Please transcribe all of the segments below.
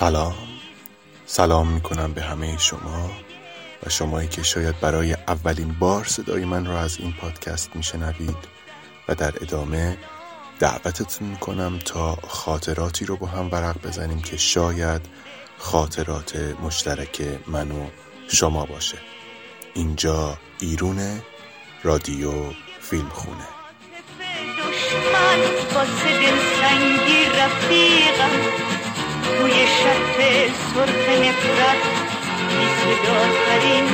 سلام. سلام می‌کنم به همه شما و شمایی که شاید برای اولین بار صدای من را از این پادکست میشنوید و در ادامه دعوتتون می‌کنم تا خاطراتی رو با هم ورق بزنیم که شاید خاطرات مشترک من و شما باشه. اینجا ایرونه رادیو فیلم خونه سنگی رفیقم. توی شهر سرخ نفرت بی صدا ترین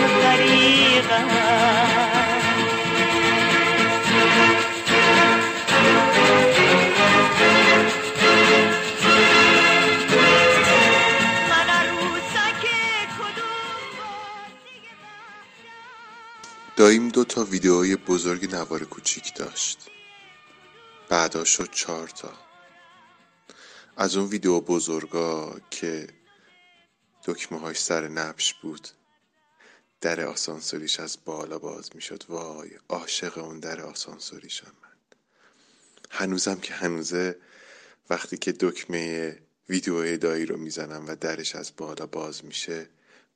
داییم دو تا ویدئوی بزرگ نوار کوچیک داشت. بعدا شد چهار تا. از اون ویدیو بزرگا که دکمه هاش سر نبش بود در آسانسوریش از بالا باز می‌شد. وای عاشق اون در آسانسوریشم من. هنوزم که هنوزه وقتی که دکمه ویدیو دایی رو می‌زنم و درش از بالا باز میشه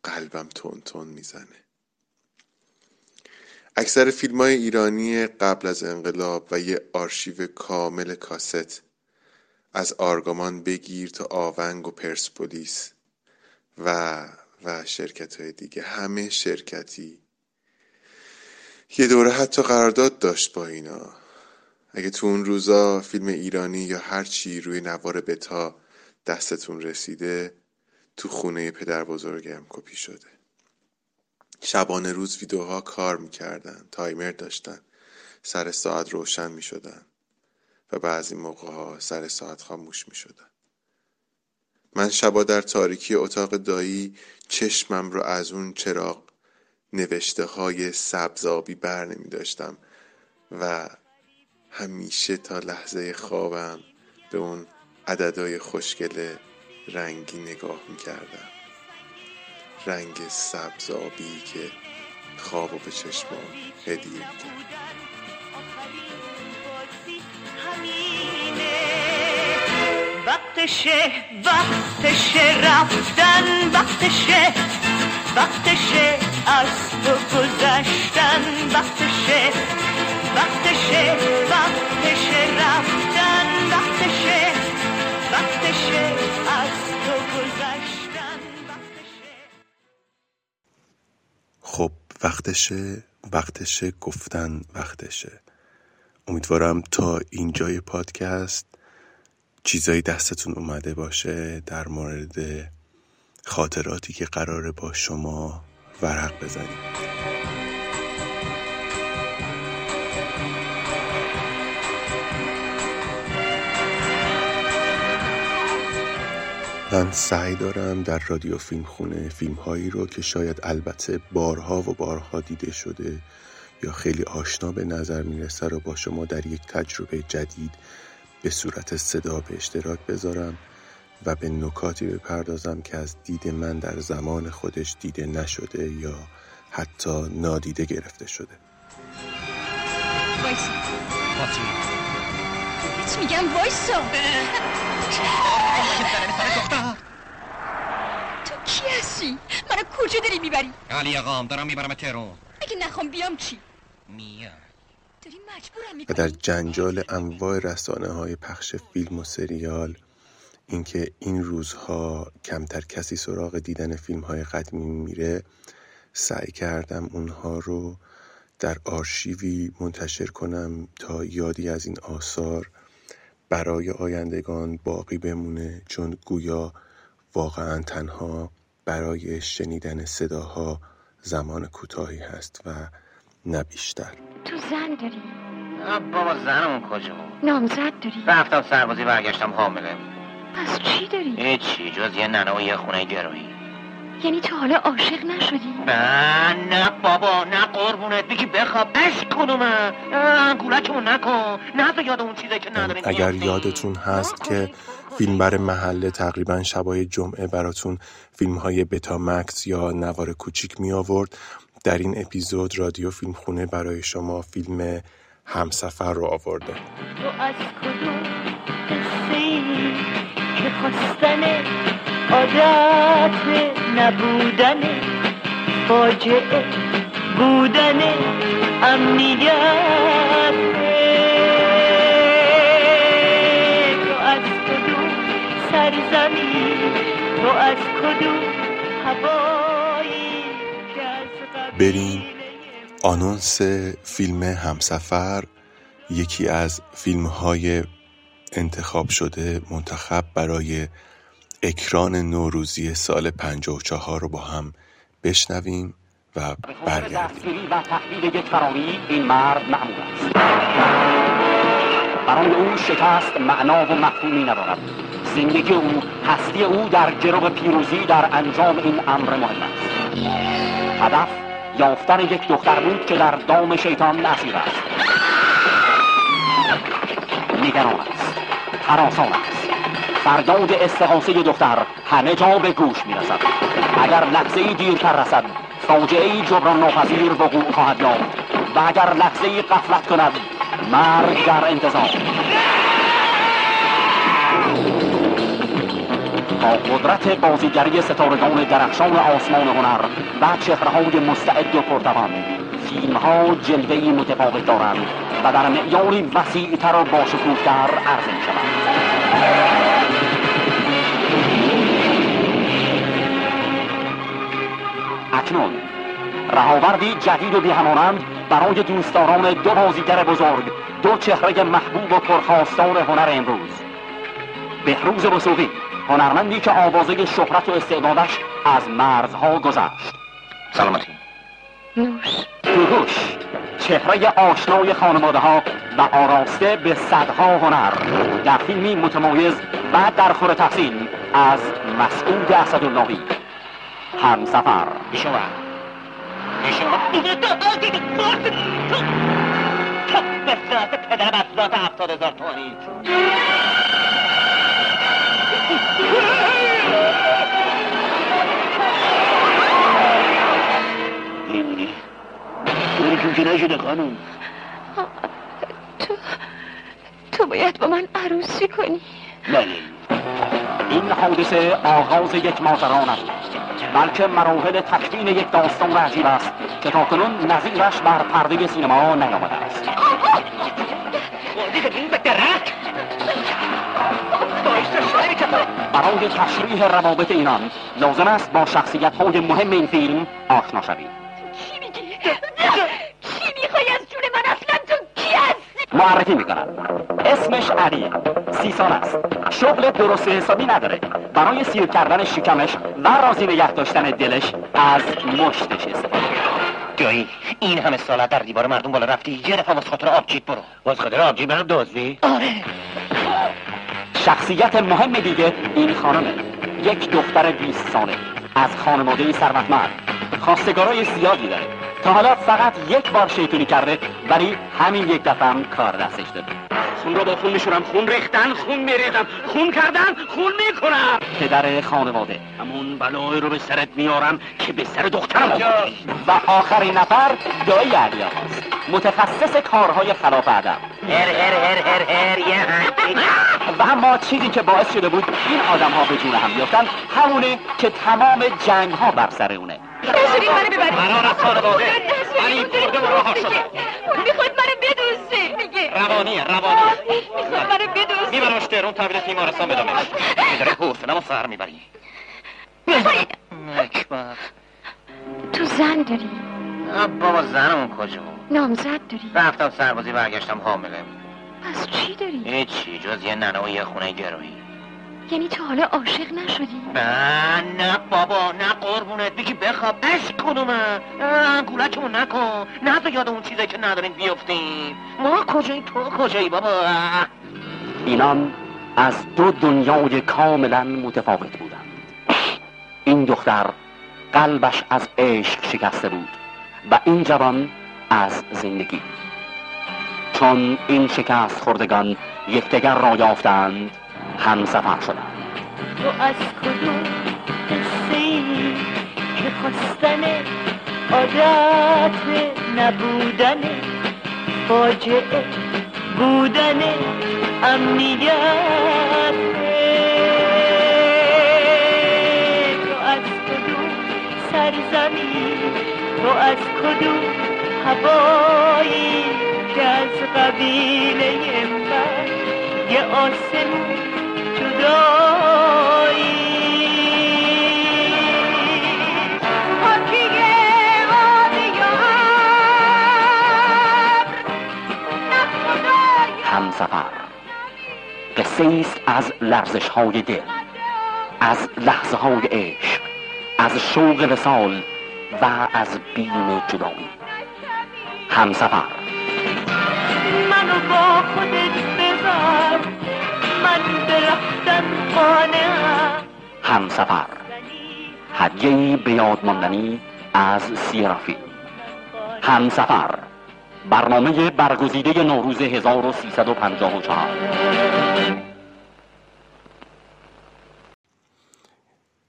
قلبم تون تون می‌زنه. اکثر فیلم های ایرانی قبل از انقلاب و یه آرشیو کامل کاست از آرگامان بگیر تا آونگ و پرسپولیس و و شرکت های دیگه. همه شرکتی. یه دوره حتی قرارداد داشت با اینا. اگه تو اون روزا فیلم ایرانی یا هر چی روی نوار بتا دستتون رسیده تو خونه پدر بزرگم کپی شده. شبانه روز ویدیوها کار می‌کردن تایمر داشتن سر ساعت روشن می‌شدن. و بعضی موقع ها سر ساعت خاموش می‌شدن من شبا در تاریکی اتاق دایی چشمم رو از اون چراغ نوشته های سبزابی بر نمی داشتم و همیشه تا لحظه خوابم به اون عددهای خوشگل رنگی نگاه می کردم رنگ سبزابی که خواب و به چشمام هدیه می وقتشه وقتشه رفتن وقتشه وقتشه از تو گذشتن وقتشه وقتشه وقتشه رفتن وقتشه وقتشه از تو گذشتن وقتشه خب وقتشه وقتشه گفتن وقتشه امیدوارم تا اینجای پادکست چیزایی دستتون اومده باشه در مورد خاطراتی که قراره با شما ورق بزنیم. من سعی دارم در رادیو فیلم خونه فیلم هایی رو که شاید البته بارها و بارها دیده شده یا خیلی آشنا به نظر می‌رسه رو با شما در یک تجربه جدید به صورت صدا به اشتراک بذارم و به نکاتی بپردازم که از دید من در زمان خودش دیده نشده یا حتی نادیده گرفته شده. وایسا. باطی هیچ میگم وایسا. تو کی هستی؟ منو کجا داری می‌بری؟ علی اقام دارم می‌برم تهران. اگه نخوام بیام چی؟ میام. و در جنجال انواع رسانه های پخش فیلم و سریال اینکه این روزها کمتر کسی سراغ دیدن فیلم های قدیمی میره سعی کردم اونها رو در آرشیوی منتشر کنم تا یادی از این آثار برای آیندگان باقی بمونه چون گویا واقعا تنها برای شنیدن صداها زمان کوتاهی هست و نه بیشتر. تو زن داری؟ بابا زنمون کجا؟ نامزد داری؟ رفتم سربازی برگشتم حامله. پس چی داری؟ هیچی جز یه ننه و یه خونه گرویی یعنی تو حالا عاشق نشدی؟ نه نه بابا نه قربونت بگی بخواب اش کنومه گولکمون نکن. نه تو یاد اون چیزایی که نداریم اگر. یادتون هست که فیلمبر محله تقریبا شبای جمعه براتون فیلم های بتا مکس یا نوار کوچیک می آورد در این اپیزود رادیو فیلم خونه برای شما فیلم همسفر رو آورده. بودن امنیت آنونس فیلم همسفر یکی از فیلم های انتخاب شده منتخب برای اکران نوروزی سال 54 رو با هم بشنویم و برگردیم. و تحویل یک فراری این مرد معمول است. برای او شکست معنا و مفهومی ندارد. زندگی او هستی او در گرو پیروزی در انجام این امر مهم است. هدف یافتن یک دختر بود که در دام شیطان اسیر است. نگران است. حراسان است. فریاد استغاثه دختر همه جا به گوش می‌رسد. اگر لحظه ای دیرتر رسد فاجعه ای جبران ناپذیر وقوع خواهد یافت. و اگر لحظه ای غفلت کند مرگ در انتظار. با قدرت بازیگری ستارگان درخشان آسمان هنر و چهرههای مستعد و پرتوان فیلم ها جلوه متفاوت دارند و در معیاری وسیعتر و باشکوهتر عرضه می شوند اکنون رهاوردی جدید و بیهمانند برای دوستداران دو بازیگر بزرگ دو چهره محبوب و پرخواستار هنر امروز. بهروز وسوقی هنرمندی که آوازه شهرت و استعدادش از مرزها گذشت. سلامتی. نوش. کوهوش چهره آشنای خانواده ها و آراسته به صدها هنر در فیلمی متمایز و در خور تحصیل از مسعود اسداللهی. همسفر. شما تو به پدرم از ذات هفتاد هزار تومانی. دورتون که نشده خانم تو تو باید با من عروسی کنی. بله. این حادثه آغاز یک ماجرا نبود بلکه مراحل تکوین یک داستان عجیب است که تاکنون نظیرش بر پرده سینما نیامده است. برای تشریح روابط اینان لازم است با شخصیت های مهم این فیلم آشنا شوید. معرفی می‌کنم. اسمش علی. سی سال است. شغل درست حسابی نداره. برای سیر کردن شکمش و راضی نگه داشتن دلش از مشتش استفاده جایی این همه سال در دیوار مردم بالا رفتی یه دفعه واسه خاطر آبجیت برو. واسه خاطر آبجیت برم دزدی؟ آره. شخصیت مهم دیگه این خانمه یک دختر 20 ساله. از خانواده ثروتمند خواستگارای زیادی داره. تا حالا فقط یک بار شیطونی کرده ولی همین یک دفعه هم کار دستش داده. خون رو با خون میشورم. خون ریختن خون میریزم. خون کردن خون می‌کنم. پدر خانواده. همون بلای رو به سرت میارم که به سر دخترم. و آخرین نفر دایی علی هست متخصص کارهای خلاف ادب. هر هر هر هر هر یه. و اما چیزی که باعث شده بود این آدم ها به جون هم بیفتن همونه که تمام جنگ ها بر سر اونه. نذارید منو ببرید. قرار است خانواده. اون برده و میگه. شده می‌خواد منو بدوزه میگه. روانیه روانی منو بدوزه میبرمش تهرون تحویل تیمارستان بدمش میداره حوصلمو سر می‌بری اکبر تو زن داری؟ بابا زنمون کجا نامزد داری؟ رفتم سربازی برگشتم حامله. پس چی داری؟ هیچی جز یه ننه و یه خونه گروهی. یعنی تا حالا عاشق نشدی؟ نه نه بابا نه قربونت بگی بخواب. اش کنومه گولکمون نکن. نه تو یاد اون چیزایی که نداریم بیفتیم. ما کجایی؟ تو کجایی بابا؟ اینان از دو دنیای کاملا متفاوت بودند. این دختر قلبش از عشق شکسته بود و این جوان از زندگی. چون این شکست خوردگان یکدیگر را یافتند هم سفر شدند تو از کدوم قصه که خواستن عادت نبودن فاجعه بودن امنیت تو از کدوم سرزمین تو از کدوم هوایی که از قبیله من یه آسمون جدایی خاکیه وادی هم سفر. قصه است از لرزش های دل از لحظه های عشق از شوق وسال و از بیم جدایی. هم سفر. منو با خودت ببر من برفتن قانعم هم سفر هدیه‌ای به یاد ماندنی از سیرافی هم سفر برنامه برگزیده نوروز 1354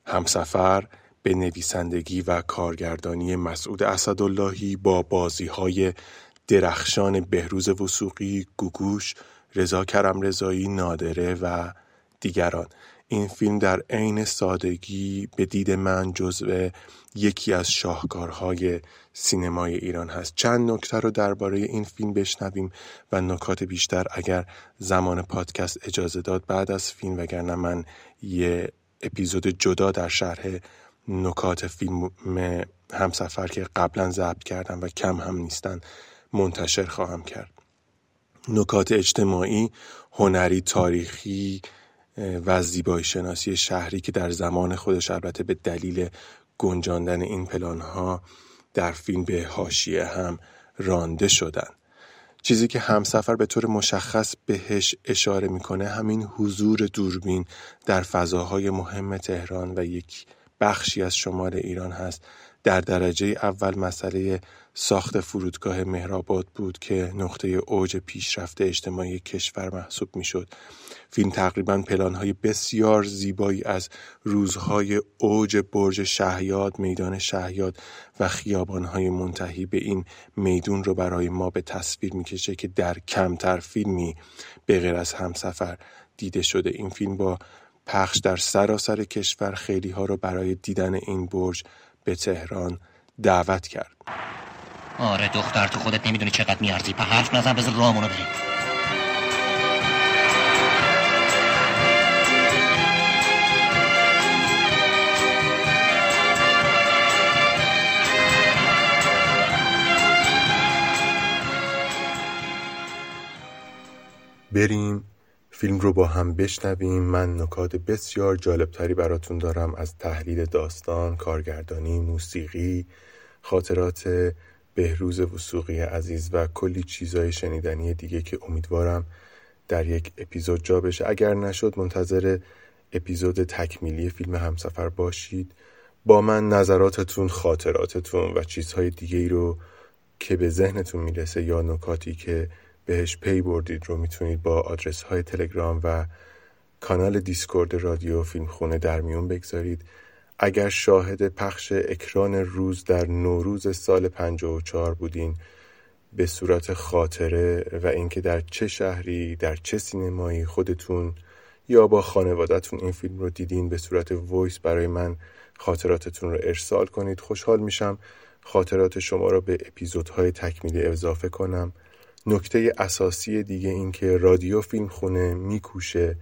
همسفر به نویسندگی و کارگردانی مسعود اسداللهی با بازی های درخشان بهروز وسوقی، گوگوش، رضا کرم رضایی، نادره و دیگران. این فیلم در عین سادگی به دید من جزو یکی از شاهکارهای سینمای ایران هست. چند نکته رو درباره این فیلم بشنویم و نکات بیشتر اگر زمان پادکست اجازه داد بعد از فیلم وگرنه من یه اپیزود جدا در شرح نکات فیلم همسفر که قبلا ضبط کردم و کم هم نیستن منتشر خواهم کرد. نکات اجتماعی هنری تاریخی و زیبایی شناسی شهری که در زمان خودش البته به دلیل گنجاندن این پلان ها در فیلم به حاشیه هم رانده شدن. چیزی که همسفر به طور مشخص بهش اشاره می‌کنه همین حضور دوربین در فضاهای مهم تهران و یک بخشی از شمال ایران هست. در درجه اول مسئله ساخت فرودگاه مهرآباد بود که نقطه اوج پیشرفت اجتماعی کشور محسوب می‌شد. فیلم تقریبا پلانهای بسیار زیبایی از روزهای اوج برج شهیاد میدان شهیاد و خیابانهای منتهی به این میدون رو برای ما به تصویر می‌کشه که در کمتر فیلمی به غیر از همسفر دیده شده. این فیلم با پخش در سراسر کشور خیلی ها رو برای دیدن این برج به تهران دعوت کرد. آره دختر تو خودت نمی‌دونی چقدر میارزی. په حرف نزن بذار رامونو بریم. بریم فیلم رو با هم بشنویم. من نکات بسیار جالبتری براتون دارم. از تحلیل داستان، کارگردانی، موسیقی، خاطرات بهروز وسوقی عزیز و کلی چیزای شنیدنی دیگه که امیدوارم در یک اپیزود جا بشه. اگر نشد منتظر اپیزود تکمیلی فیلم همسفر باشید. با من نظراتتون خاطراتتون و چیزهای دیگه ای رو که به ذهنتون می‌رسه یا نکاتی که بهش پی بردید رو می‌تونید با آدرس های تلگرام و کانال Discord رادیو فیلم خونه در میون بگذارید. اگر شاهد پخش اکران روز در نوروز سال 54 بودین به صورت خاطره و اینکه در چه شهری در چه سینمایی خودتون یا با خانوادهتون این فیلم رو دیدین به صورت voice برای من خاطراتتون رو ارسال کنید خوشحال میشم. خاطرات شما رو به اپیزودهای تکمیلی اضافه کنم. نکته اساسی دیگه این که رادیو فیلم خونه میکوشه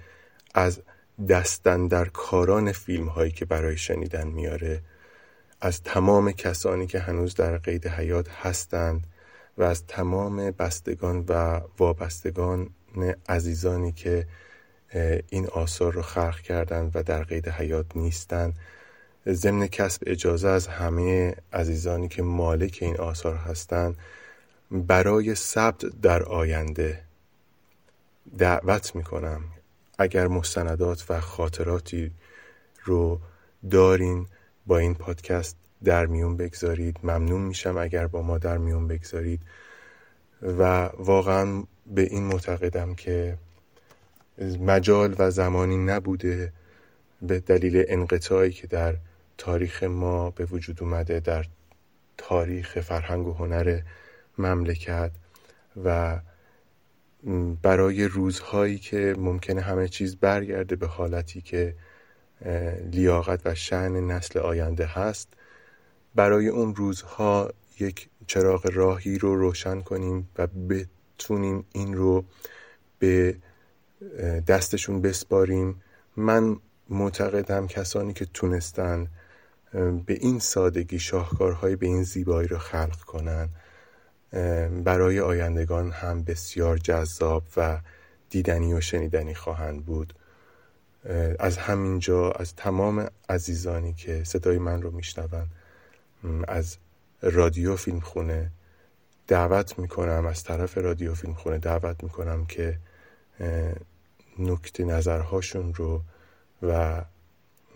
از دستن در کاران فیلم هایی که برای شنیدن میاره از تمام کسانی که هنوز در قید حیات هستند و از تمام بستگان و وابستگان عزیزانی که این آثار رو خلق کردند و در قید حیات نیستند ضمن کسب اجازه از همه عزیزانی که مالک این آثار هستند برای ثبت در آینده دعوت می‌کنم. اگر مستندات و خاطراتی رو دارین با این پادکست در میون بگذارید ممنون میشم اگر با ما در میون بگذارید. و واقعا به این معتقدم که مجال و زمانی نبوده به دلیل انقطاعی که در تاریخ ما به وجود اومده در تاریخ فرهنگ و هنر مملکت و برای روزهایی که ممکنه همه چیز برگرده به حالتی که لیاقت و شعن نسل آینده هست برای اون روزها یک چراغ راهی رو روشن کنیم و بتونیم این رو به دستشون بسپاریم. من معتقدم کسانی که تونستن به این سادگی شاهکارهای به این زیبایی رو خلق کنن. برای آیندگان هم بسیار جذاب و دیدنی و شنیدنی خواهند بود. از همینجا از تمام عزیزانی که صدای من رو میشنون از رادیو فیلم خونه دعوت می‌کنم از طرف رادیو فیلم خونه دعوت می‌کنم که نکته نظرهاشون رو و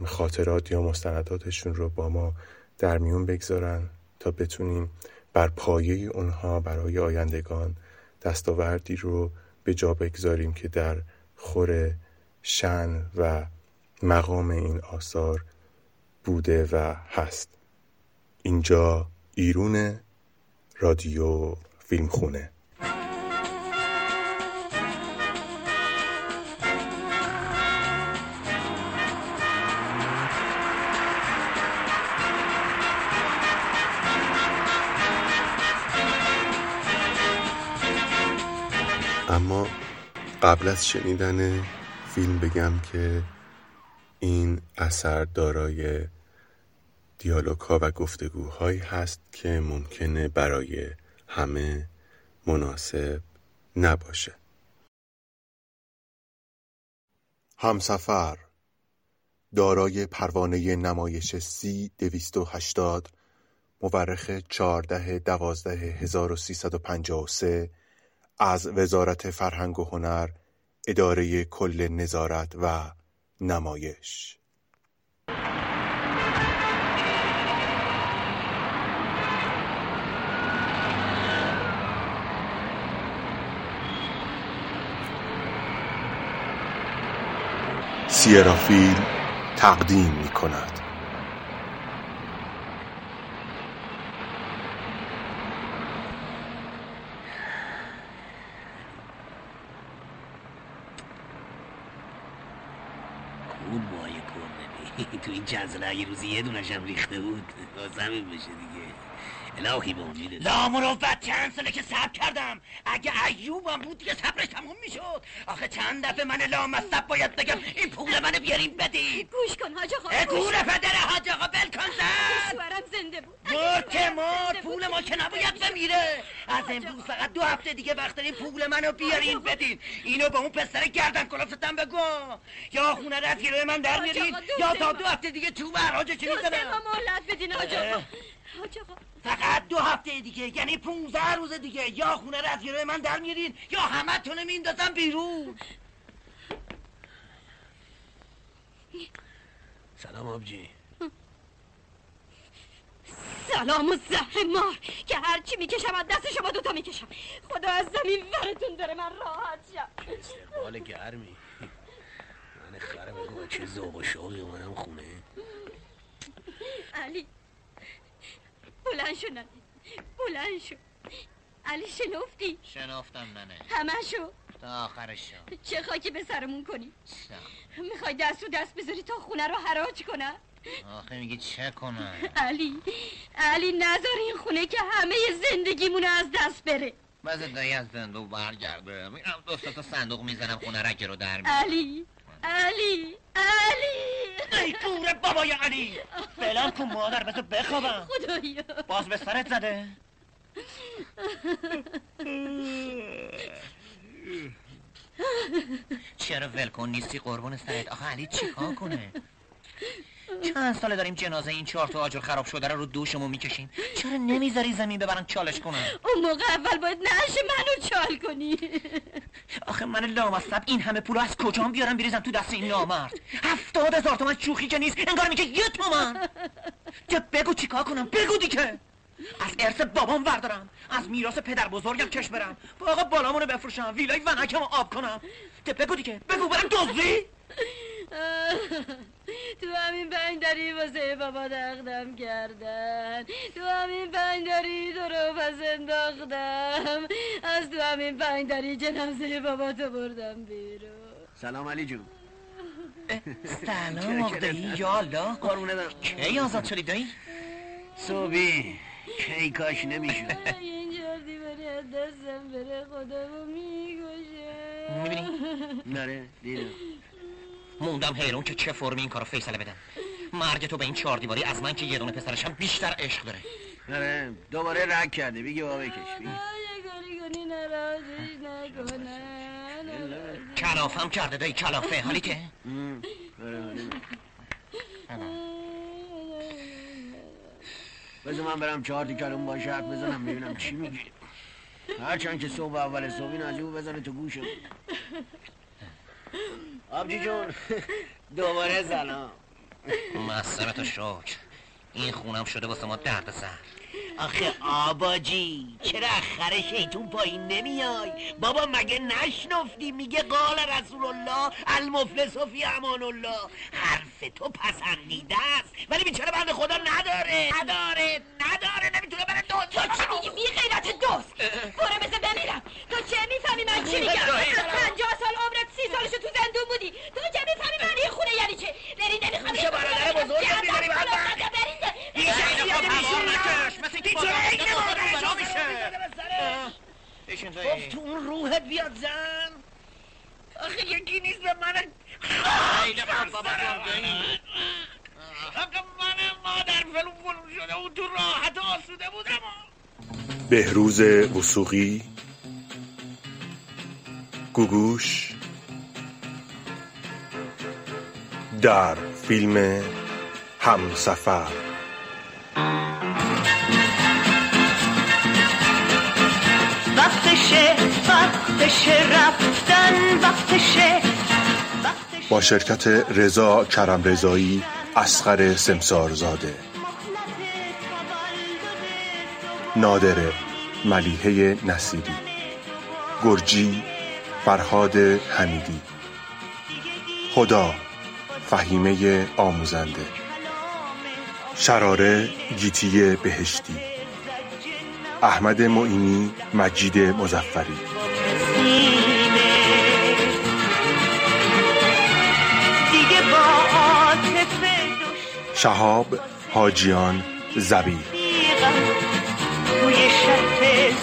خاطرات یا مستنداتشون رو با ما در میون بگذارن تا بتونیم بر پایه اونها برای آیندگان دستاوردی رو به جا بگذاریم که در خور شن و مقام این آثار بوده و هست. اینجا ایرون رادیو فیلم قبل از شنیدن فیلم بگم که این اثر دارای دیالوگ ها و گفتگوهایی هست که ممکنه برای همه مناسب نباشه. همسفر دارای پروانه نمایش سی دویست و مورخ چهارده دوازده هزار و از وزارت فرهنگ و هنر اداره کل نظارت و نمایش. سیرافیل تقدیم می کند خوب مایه کردنی تو این چند ساله اگه روزی یه دونشم ریخته بود. زمین بشه دیگه. الهی به امیده لا مروت چند ساله که صبر کردم. اگه ایوبم بود دیگه صبرش تموم می‌شد. آخه چند دفعه من لامصب باید بگم این پول منو بیارین بدید گوش کن حاج آقا گوش. پدر حاج آقا بل کن زن. زنده بود. گرت اگه ما پول ما که نباید بمیره. از امروز فقط دو هفته دیگه وقت دارین پول منو بیارین بدین. اینو به اون پسر گردن کلافتم بگو. یا خونه رو از من در میارین دو یا تا. دو هفته دیگه تو براجه چی دو سه می‌زنم؟ مهلت بدین حاج. حاج آقا. فقط دو هفته دیگه یعنی 15 روز دیگه. یا خونه رو از گیروی من در میارین یا همه تونه میندازم بیرون. سلام آبجی. سلام و زهر مار که هرچی می‌کشم از دست شما دوتا می‌کشم. خدا از زمین ورتون داره من راحت شم. استقبال گرمی. من خره بگو چه ذوق و شوقی اومدم خونه. علی. بلند شو ننه بلند شو. علی شنفتی؟ شنافتم ننه همشو تا آخرش شم چه خاکی به سرمون کنی؟ می‌خوای دست و دست بذاری تا خونه رو حراج کنن آخه میگی چه کنم؟ علی علی نذار این خونه که همه زندگیمون از دست بره. بعض دایی از زندو برگرده. میرم دو تا صندوق می‌زنم خونه رکه رو در میارم علی علی علی. ای گوره بابای علی فعلا کن مادر بذار بخوابم. خدایا. باز به سرت زده. چرا ولکن نیستی قربون سرت. آخه علی چیکار کنه؟ چند ساله داریم جنازه این چهار تا آجر خراب شده رو رو دوشمون می‌کشیم. چرا نمی‌ذاری زمین ببرن چالش کنن؟ اون موقع اول باید نعش منو چال کنی. آخه من لامصب این همه پول از کجام بیارم بریزم تو دست این نامرد؟ هفتاد هزار تومن شوخی که نیست انگار میگه یه تومن. که بگو چیکار کنم؟ بگو دیگه. از ارث بابام بردارم از میراث پدر بزرگم کش برم. باقا بالامونو بفروشم ویلای ونکمو آب کنم. ده بگو دیگه. بگو برم دزدی. تو همین پنجداری واسه بابا دقدم کردن. تو همین پنجداری تو رو پس انداختم از تو همین پنجداری جنازه بابا تو بردم بیرون. سلام علی جون. سلام آقا دایی یا الله قربونه برم کی آزاد شدی دایی؟ صبحی. کی کاش نمی‌شد. اگه این جردی بری از دستم بره خودمو می‌کشه. می‌بینی؟ نره دیدم. موندم حیرون که چه فرمی این کارو فیصله بدم. مرگ تو به این چهار دیواری از من که یه دونه پسرشم بیشتر عشق داره. نره دوباره رک کرده. بگی بابا بکش کلافم کرده دایی کلافه. حالی من. بذار من برم چهار تی کلم باشه حرف بزنم ببینم چی میگی. هرچند که صبح اول صبح این از اون بزنه تو گوشم. آبجی جون. دوباره مسئله تو شکر. این خونم شده واسه ما درد سر. آخه آباجی چرا اخر شیطون پایین نمیای؟ بابا مگه نشنفتی؟ میگه قال رسول الله المفلس فی امان الله. حرف تو پسندیده است ولی بیچاره بند خدا نداره. نداره نداره نمی‌تونه بره تو دنیا چی میگی؟ بی غیرت دوست. برو بذار بمیرم. تو چه می‌فهمی من چی میگم؟ پنجاه سال عمرت سی سالشو تو زندون بودی. تو چه می‌فهمی من این خونه یعنی چه؟ بری نمی‌خوام میشه برادر بزرگت می‌ذاری بعد گفت تو اون روحت بیاد زن. آخه یکی نیست به من. آخه من مادر فلون فلون شده و تو راحت آسوده بودم. بهروز وسوقی گوگوش. در فیلم همسفر. وقتشه وقتشه رفتن وقتشه وقتشه با شرکت رضا کرم رضایی اسقر سمسارزاده نادره ملیحه نصیری. گرجی فرهاد حمیدی. خدا فهیمه آموزنده. شراره گیتی بهشتی. احمد معینی مجید مزفری شهاب حاجیان زبی. توی سرخ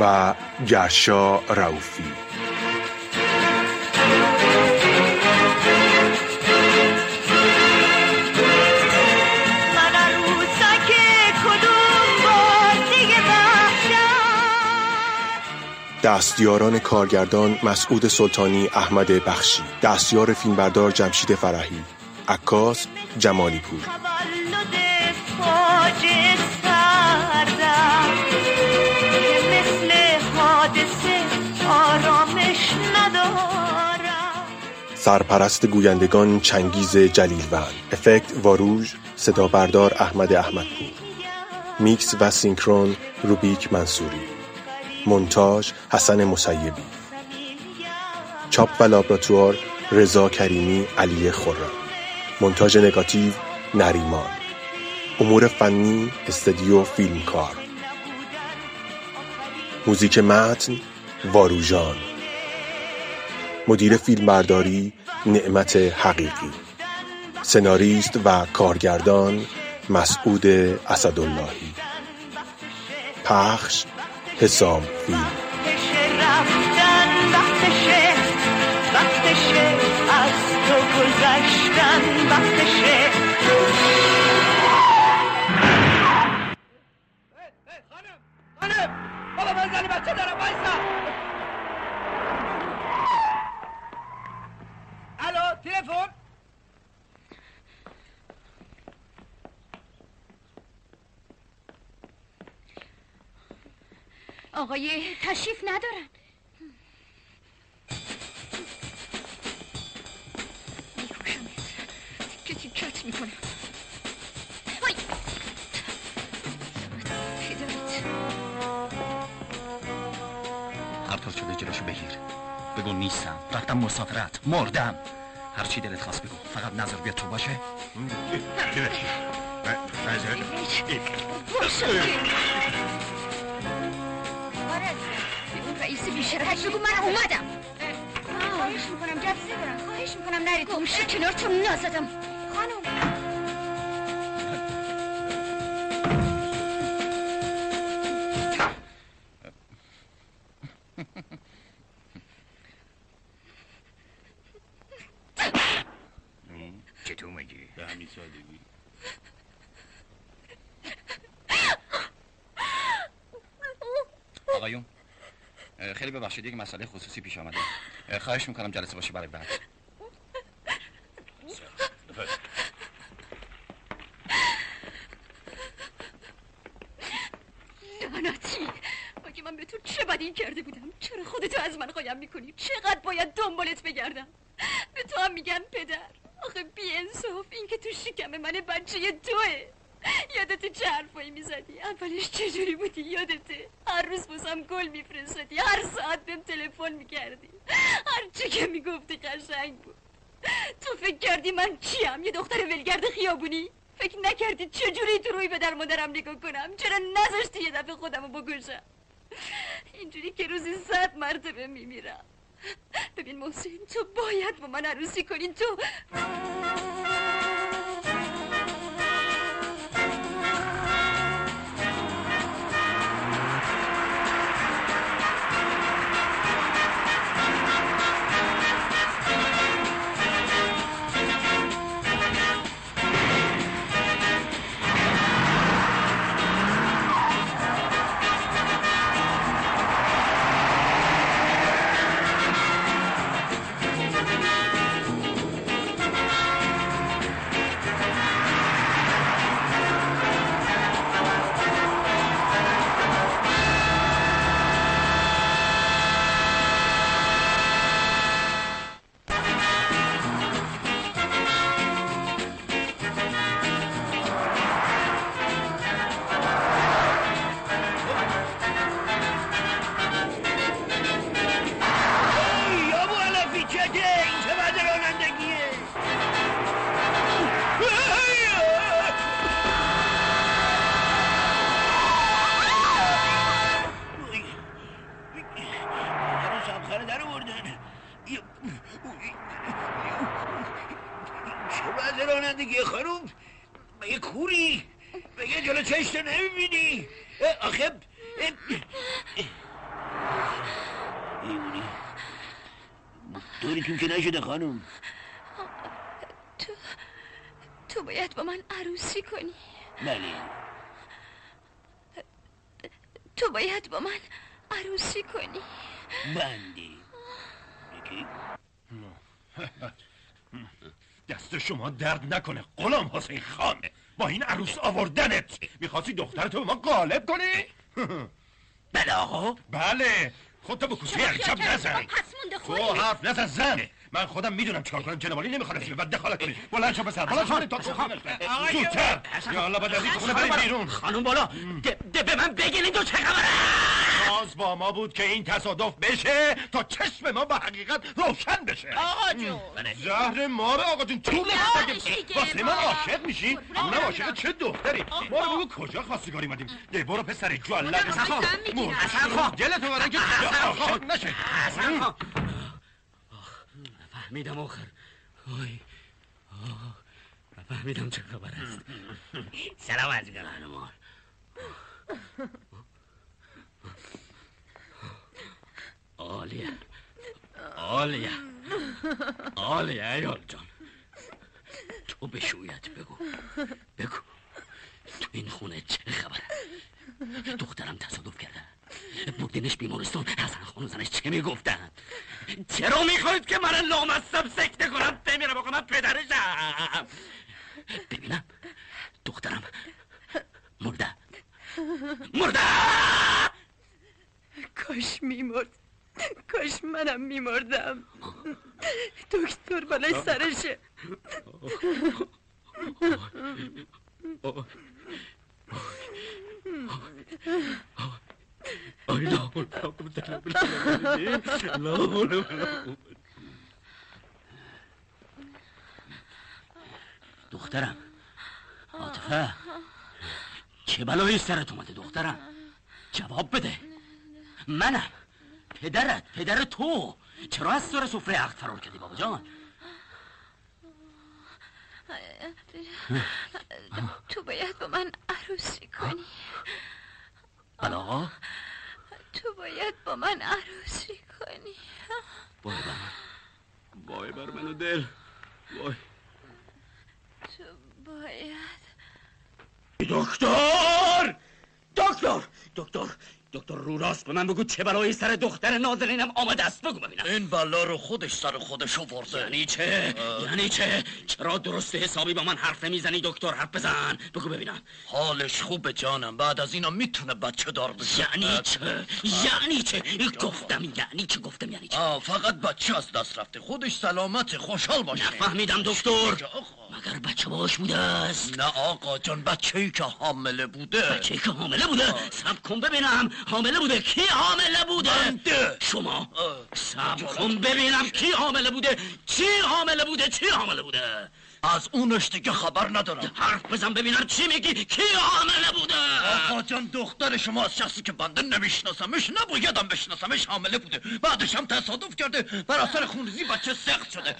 و گرشا رؤوفی دستیاران کارگردان مسعود سلطانی احمد بخشی. دستیار فیلمبردار جمشید فرحی. عکاس جمالی پور. سرپرست گویندگان چنگیز جلیلوند. افکت واروژ صدا بردار احمد احمدپور میکس و سینکرون روبیک منصوری. مونتاژ حسن مسیبی. چاپ و لابراتوار رضا کریمی علی خرم. مونتاژ نگاتیو نریمان. امور فنی استدیو فیلمکار. موزیک متن واروژان. مدیر فیلمبرداری نعمت حقیقی. سناریست و کارگردان مسعود اسداللهی. پخش حسام. فیلم وقتشه رفتن وقتشه وقتشه از تو گذشتن وقتشه خانم بابا من زن بچه دارم وایسا الو تلفن آقای تشریف ندارن میکشمت تیکه تیکت می‌کنم وای پدرت هر طور شده جلوشو بگیر بگو نیستم رفتم مسافرت مردم هر چی دلت خواست بگو فقط نظر بیا تو باشه آره اون رئیس بیشرفت بگو من اومدم خواهش می‌کنم جلسه برم خواهش می‌کنم نرید شو کنار تو نازدم خانم چطور مگی؟ به همین سادگی آقایون اه، خیلی ببخشید یک مسئله خصوصی پیش آمده. اه، خواهش می‌کنم جلسه باشه برای بعد. لعنتی مگه من به تو چه بدی کرده بودم؟ چرا خودتو از من قایم می‌کنی؟ چقدر باید دنبالت بگردم؟ به تو هم میگن پدر. آخه بی انصاف این که تو شکم من بچه توه یادت چه حرفایی می‌زدی؟ اولش چجوری بودی؟ یادته هر روز بازم گل میفرستادی هر ساعت بهم تلفن می‌کردی. هر چی که می‌گفتی قشنگ بود. تو فکر کردی من چیم؟ یه دختر ولگرد خیابونی؟ فکر نکردی چجوری تو روی پدر مادرم نگاه کنم؟ چرا نذاشتی یه دفعه خودمو بکشم؟ اینجوری که روزی صد مرتبه میمیرم ببین محسن تو باید با من عروسی کنی تو. نشده خانم؟ تو تو باید با من عروسی کنی. بله. تو باید با من عروسی کنی. بنده یکی. دست شما درد نکنه غلام حسین خانه با این عروس آوردنت. می‌خواستی دخترتو به ما غالب کنی؟ بله آقا. بله. خودتو به کوسه امشب نزن. پس مونده تو حرف نزن زن. من خودم می‌دونم چیکار کنم. جنابالی نمی‌خواد از بعد دخالت کنی. بلند شو پسر بلند شو. تو زودتر. یا الله بعد از این خونه بریم بیرون. خانم بالا. ده, به من بگین این دو چه خبره؟ باز با ما بود که این تصادف بشه تا چشم ما به حقیقت روشن بشه. آقا جون. زهر ما به آقا جون طول دیگه، واسه من بابا. عاشق میشی اونم عاشق چه دختری؟ ما رو بگو کجا خواستگاری اومدیم؟ ده برو پسر می‌گیرم. حسن خان دلتو برن که عاشق نشه. فهمیدم آخر. آی آه، فهمیدم چه خبر است. سلام از خانمان عالیه عالیه عالیه ایال جان. تو به شویت بگو. بگو. تو این خونه چه خبره دخترم تصادف کرده. بردینش بیمارستان حسن خان و زنش چه می‌گفتن؟ چرا می‌خواید که من لامصب سکته کنم؟ بمیرم آقا من پدرشم ببینم. دخترم. مرده. مرده! کاش میمرد. کاش منم میمردم. دکتر بالای سرشه. بالله لا حول ولا قوة دخترم عاطفه چه بلایی سرت اومده دخترم جواب بده منم پدرت پدر تو چرا از سر سفره عقد فرار کردی بابا جان تو باید با من عروسی کنی بلا تو باید با من عروسی کنی. وای بر من. وای بر من و دل. وای. تو باید دکتر! دکتر! دکتر! دکتر رو راست به من بگو چه بلایی سر دختر نازنینم آمده است؟ بگو ببینم. این بلا رو خودش سر خودش آورده. یعنی چه؟ یعنی چه؟ چرا درست حسابی با من حرف نمی‌زنی دکتر؟ حرف بزن. بگو ببینم. حالش خوبه جانم. بعد از اینا می‌تونه بچه دار بشه. یعنی چه؟ یعنی چه؟ گفتم یعنی چه؟ گفتم یعنی چه؟ آه فقط بچه از دست رفته. خودش سلامت خوشحال باشه. نفهمیدم دکتر. مگر بچه باش بوده است. نه آقا جان بچه ای که حامله بوده. بچه ای که حامله بوده؟ سب کن ببینم. حامله بوده؟ کی حامله بوده؟ بنده. شما. سب کن ببینم کی حامله بوده. چی حامله بوده؟ چی حامله بوده؟ از اونش دیگه خبر ندارم. حرف بزن ببینم چی میگی؟ کی حامله بوده؟ آقا جان دختر شما از شخصی که بنده نمیشناسمش نبایدم بشناسمش حامله بوده. بعدش هم تصادف کرده. بر اثر خونریزی بچه سخت شده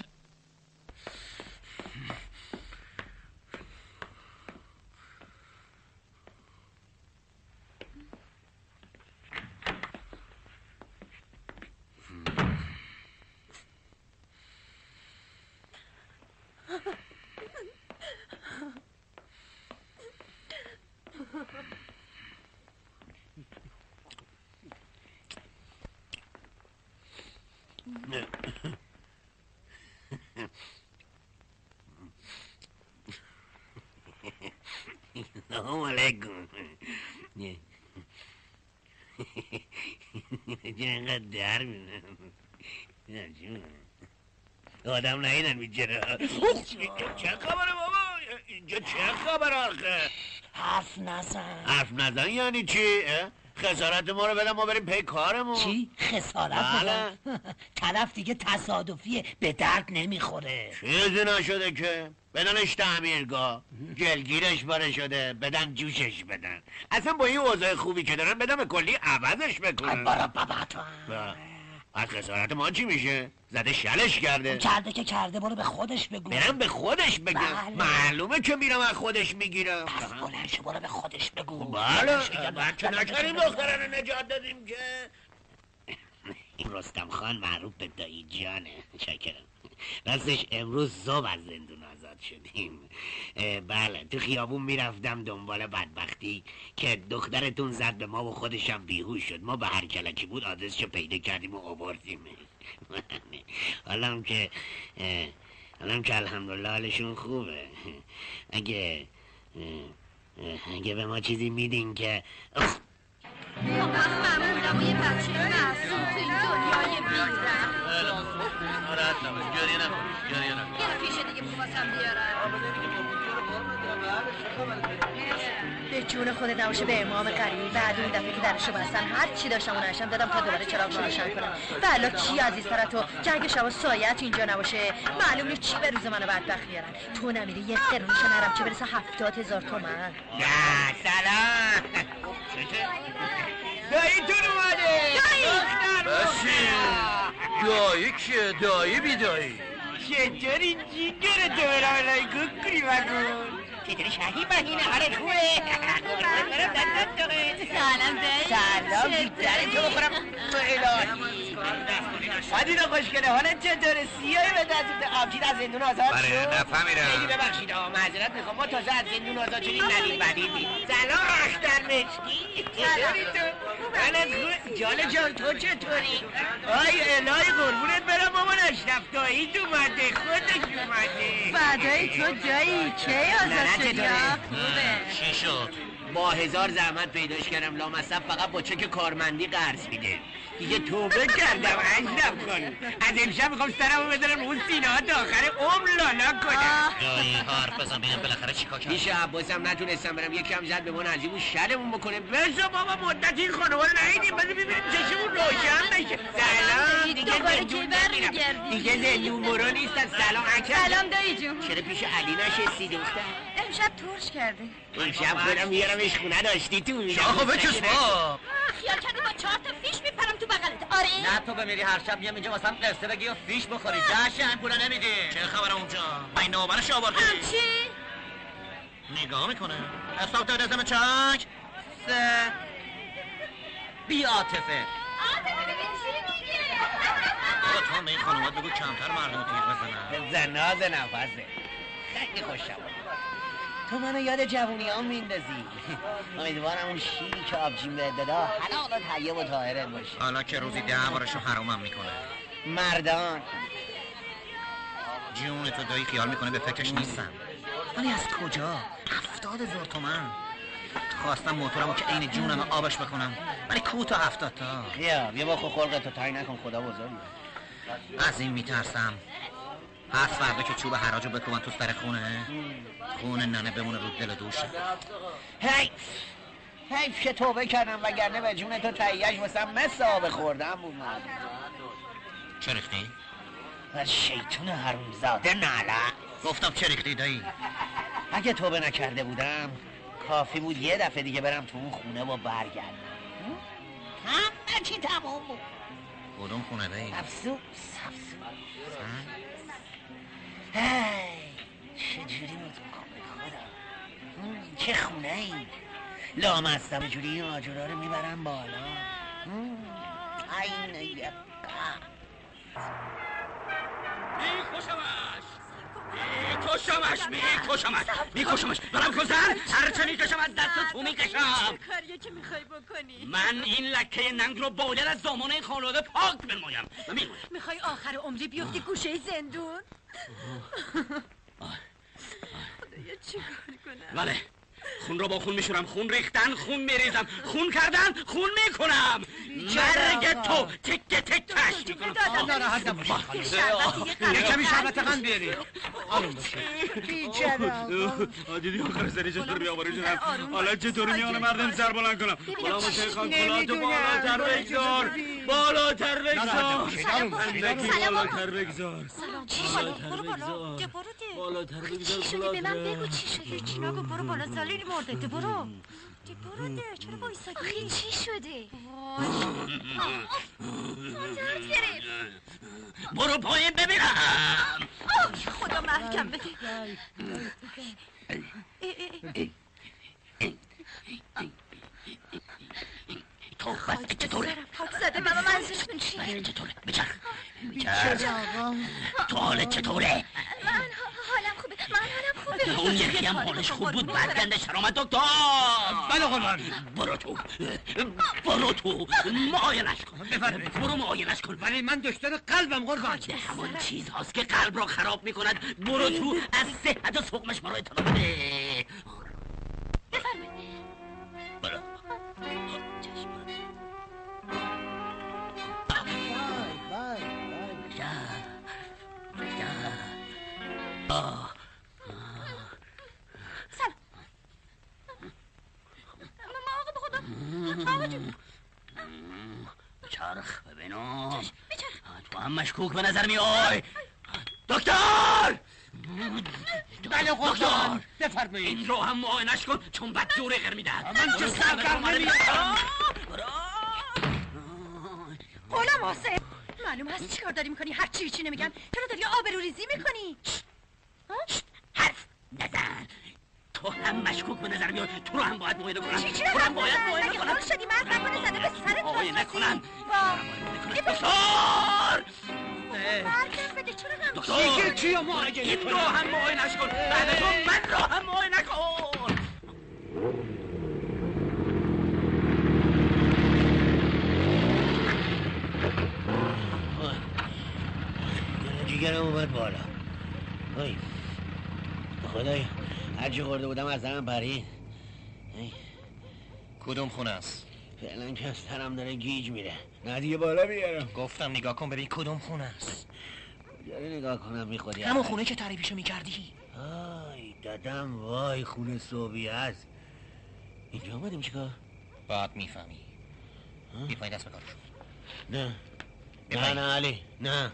سلام علیکم چه اینقدر در می‌زنم آدم نیدن بیچاره چه خبره بابا اینجا چه خبر آخه حرف نزن حرف نزن یعنی چی؟ خسارت ما رو بدم ما بریم پی کارمون. چی؟ خسارت بله. طرف دیگه تصادفیه به درد نمی‌خوره. چیزی نشده که؟ بدنش تعمیرگاه. جلگیرش باره شده بدن جوشش بدن. اصلا با این اوضاع خوبی که دارن بدم کلی عوضش بکنن برا بابا تو و از خسارت ما چی میشه؟ زده شلش کرده. کرده که کرده برو به خودش بگو. برم به خودش بگم. بله. معلومه که میرم از خودش می‌گیرم. پس بلند شو برو به خودش بگو. بله. بچه نکردیم دختره رو نجات دادیم که. رستم خان معروف به دایی جانه. شکرم راستش امروز صبح از زندون شدیم. بله تو خیابون می‌رفتم دنبال بدبختی که دخترتون زد به ما و خودشم بیهوش شد. ما به هر کلکی بود آدرسشو پیدا کردیم و آوردیم. حالا که حالا که الحمدلله حالشون خوبه. اگه اگه به ما چیزی میدین که من معمولم یه بچه معصوم تو این دنیای بیرم ناراحت نباش گریه نکن گریه نکن یه پیش دیگه بخواستم بیارم به جون خود نباشه به امام قریبی بعد اون دفعه که درشو بستن هر چی داشتم اون نشم دادم تا دوباره چراغ روشن کنم. بلا کی عزیزتر تو؟ جنگ شب و سایت اینجا نباشه. معلوم نیست چی به روز منو بدبخت بیارن. تو نمیری یه قرونشو نرم چه برسه هفتاد هزار تومن نه سلام. داییتون اومده. بشین دایی! که دایی بی دایی چطوری جیگر تو برای گوگری مگون؟ چطوری شهی بهینه حالت خوبه. سلام دایی سلام بیتره تو بخورم. تو الهی. مدینا خوشگله حالت چطوره؟ سیاهی به دست آبجید از زندون آزاد بله، شد؟ نفهمیدم. خیلی ببخشید آقا معذرت می‌خوام. ما تازه از زندون آزاد شدیم ندید بدیدی سلام اختر مچکی چطوری تو؟ حالت خوب جاله جان تو چطوری؟ آی الهی قربونت برم مامان اشرف داییت اومده خودش اومده. فدای تو جایی کی آزاد چطوره؟ چی شد با هزار زحمت پیداش کردم. لامصب فقط با چک کارمندی قرض میده. دیگه توبه کردم. عزیزم کن. از امشب می‌خوام سرمو بذارم اون سینه ها تا آخر عمر لالا کنم. جایی حرف بزن. ببینم بالاخره چیکار کرد پیش عباسم نتونستم برم. یکم زد به ما نزدیمون شرمون بکنه بزا بابا مدت این خانوار نهیدیم. بذار ببینیم چشمون روشن بشه. سلام. دیگه زندون نمیرم؟ دیگه زندون برو نیستم سلام. اکرم سلام دایی جون. چرا پیش علی نشستی دختر امشب ترش کرده امشب خودم میارمش خونه داشتی تو شاخو بکش با خیال کردی با چهار تا فیش میپرم تو بغلت؟ آره. نه تو بمیری هر شب میام اینجا واسم قصه بگی و فیش بخوری. جشن پولا نمیدی. چه خبره اونجا؟ این نوبرش آوردی چی؟ نگاه می‌کنه. حساب داد ازم چک سه. بی عاطفه. بابا تو هم به این خانومات بگو کمتر مردم رو تیر بزنن. زناز نفسه. خیلی خوشم تو منو یاد جوونی ها میندازی. امیدوارم اون شیری که آبجیم بهت داده حلال و طیب و طاهرت باشه. حالا که روزی ده بارشو حرومم می‌کنه. مردان. جون تو دایی خیال می‌کنه به فکرش نیستم ولی از کجا؟ هفتاد هزار تومن. خواستم موتورمو که عین جونم آبش بکنم. ولی کو تا هفتاد تا؟ بیا بیا با خلقتو تای نکن خدا بزرگی از این میترسم. پس فردا که چوب حراجو بکنم تو سر خونه. خونه ننه بمونه رو دل دوشه حیف. حیف که توبه کردم وگرنه به جون تو تهیهش واسم مثل آب خوردم بود من. چه ریختی؟ از شیطون حرومزاده ناله. گفتم چه ریختی دایی؟ اگه توبه نکرده بودم کافی بود یه دفعه دیگه برم تو اون خونه و برگردم. همه چی تمام بود. کدوم خونه دایی؟ افسوس افسوس. هی چجوری بود به خدا چه خونه ای؟ لامستم جوری این آجورا رو می‌برم بالا. هم، عین یه میکشمش میکشمش میکشمش. دارم کزن هرچه می‌کشم از دست تو می‌کشم. کاریه که می‌خوای بکنی؟ من این لکه ننگ رو باید از دامان این خانواده پاک میمونم می‌خوای آخر عمری بیفتی گوشه زندون؟ خدایا چی کار کنم؟ بله. خون رو با خون میشورم. خون ریختن خون میریزم. خون کردن خون می‌کنم. مرگ تو. تکه تکش می‌کنم ناراحت نباشید. خانم. یه کمی شربت قند بیاری آروم باشید. دیدی آخر سری چطور بیاوری شدم؟ حالا چطور میانه مردم سر بلند کنم؟ بلا مشه خان کلا تو بالاتر بگذار. بالاتر بگذار. بالاتر بگذار. چی شد برو بالا. بالاتر بگذار شده به من بگو چی شده. چی نگو؟ برو بالا. زلیل مرده ده برو ده برو ده چرا آخه چی شده گرفت برو پایین ببینم خدا محکم بده اه، اه، اه. تو بس چطوره پاک زده بابا منظورتون چیه چطوره بچرخ. بچرخ. تو حالت چطوره؟ من حالم خوبه. من حالم خوبه. اون یکی هم حالش خوب بود. بعد گنده سر آمد دکتر. بله قربان برو تو. برو تو. معاینش کن. بفرمایید. برو معاینش کن. ولی من دشتر قلبم قربان. همون چیز هاست که قلب را خراب می کند برو تو. از صحت و سقمش برو اطلاع بده. برو. چرخ ببینم. تو هم مشکوک به نظر می آی دکتر! بله قربان دکتر بفرمایید. این رو هم معاینش کن. چون بد جوره غیر می‌دهد. من که سرگرم نمیارم غلام حسین معلوم هست چیکار داری می‌کنی؟ هر چی چی نمیگن. چرا داری آبرو ریزی می‌کنی حرف نزن. تو هم مشکوک به نظر میاد تو رو هم باید معاینه کنم. چی چی تو رو هم باید معاینه کنم. شدی؟ مرد نکنه زده به سرت معاینه وسوسی. کنم. دکتر! مرد بده چرا هم دکتر! چی کیو معاینه این رو کنم؟ هم معاینش کن بعد تو من رو هم معاینه کن جیگرم اومد بالا. وای خدای. هرچی خورده بودم از هم پرید. کدوم خونه است؟ فعلا که از تنم داره گیج میره. نه دیگه بالا بیارم. گفتم نگاه کن ببین کدوم خونه است. کجا نگاه کنم می‌خوری؟ همون خونه که تعریفشو می‌کردی. آی دادم وای خونه صوبی هست اینجا آمدیم چیکار؟ بعد می‌فهمی. بیپایی دست بکارش نه. نه نه علی. نه.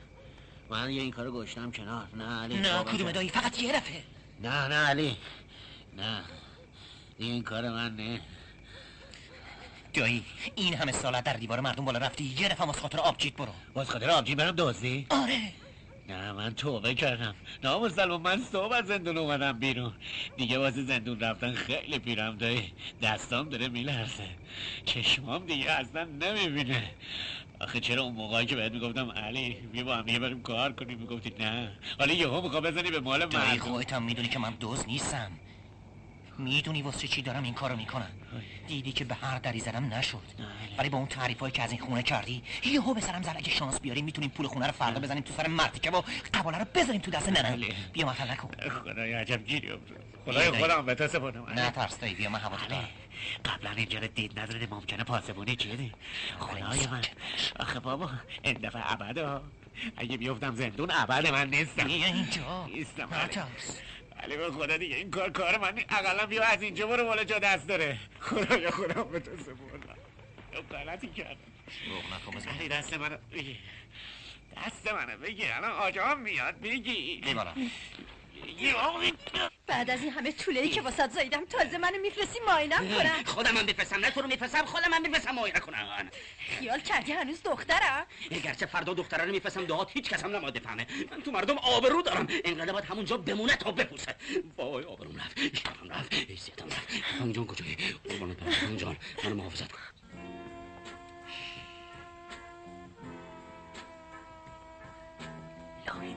من یه این کارو گشتم کنار. نه علی. نه کدوم. دایی؟ فقط یه دفعه. نه نه علی. نه. این کار من نه. دایی این همه سالت در دیوار مردم بالا رفتی یه دفعه از خاطر آبجیت برو. باز خاطر آبجی برم دزدی؟ آره. نه من توبه کردم. نه مسلمان من صبح از زندون اومدم بیرون. دیگه واسه زندون رفتن خیلی پیرم دایی دستام داره میلرزه. چشمام دیگه اصلا نمی‌بینه. آخه چرا اون موقعی که بهت می‌گفتم علی بیا با هم دیگه بریم کار کنیم. می‌گفتی نه. حالا یهو میخوا بزنی به مال دایی مردم. خودت هم می‌دونی که من دوز نیستم. می‌دونی واسه چی دارم این کارو می‌کنم. دیدی که به هر دری زدم نشد. ولی با اون تعریفایی که از این خونه کردی یهو به سرم زد. اگه شانس بیاریم می‌تونیم پول خونه رو فردا بزنیم تو سر مرتیکه و قباله رو بزنیم تو دست ننه بیا مثلا نکن. خدای عجب گیری خدای خودم به تو سپردم نه ترس دایی بیا من هوا علی، قبلا اینجا رو دید نداره ممکنه پاسبونی چیه خدای من. آخه بابا این دفعه ابدا. اگه بیفتم زندون ابد من نیستم. اینجا. نیستم. نترس علی به خدا دیگه این کار کار من اقلا بیا از اینجا برو بالا جا دست داره. خدایا خودم به تو سپردم. غلطی کردم روغ نکن بزن دست منو بگی. دست منو بگی. الان آجام میاد بگی. آقا. بعد از این همه طوله ای که واسط زاییدم تازه منو میفرستی ماینم کنم خودم هم بفرستم نه تو رو میفرستم خودم هم بفرستم معاینه کنم خیال کردی هنوز دخترم گرچه فردا دختره رو میفرستم دهات هیچ کس هم نماد بفهمه من تو مردم آبرو دارم. اینقدر باید همونجا بمونه تا بپوسه. وای آبروم رفت اشتم رفت حیثیتم رفت. خانم جان کجایی؟ قربانت برم. خانم جان منو محافظت کن. الهی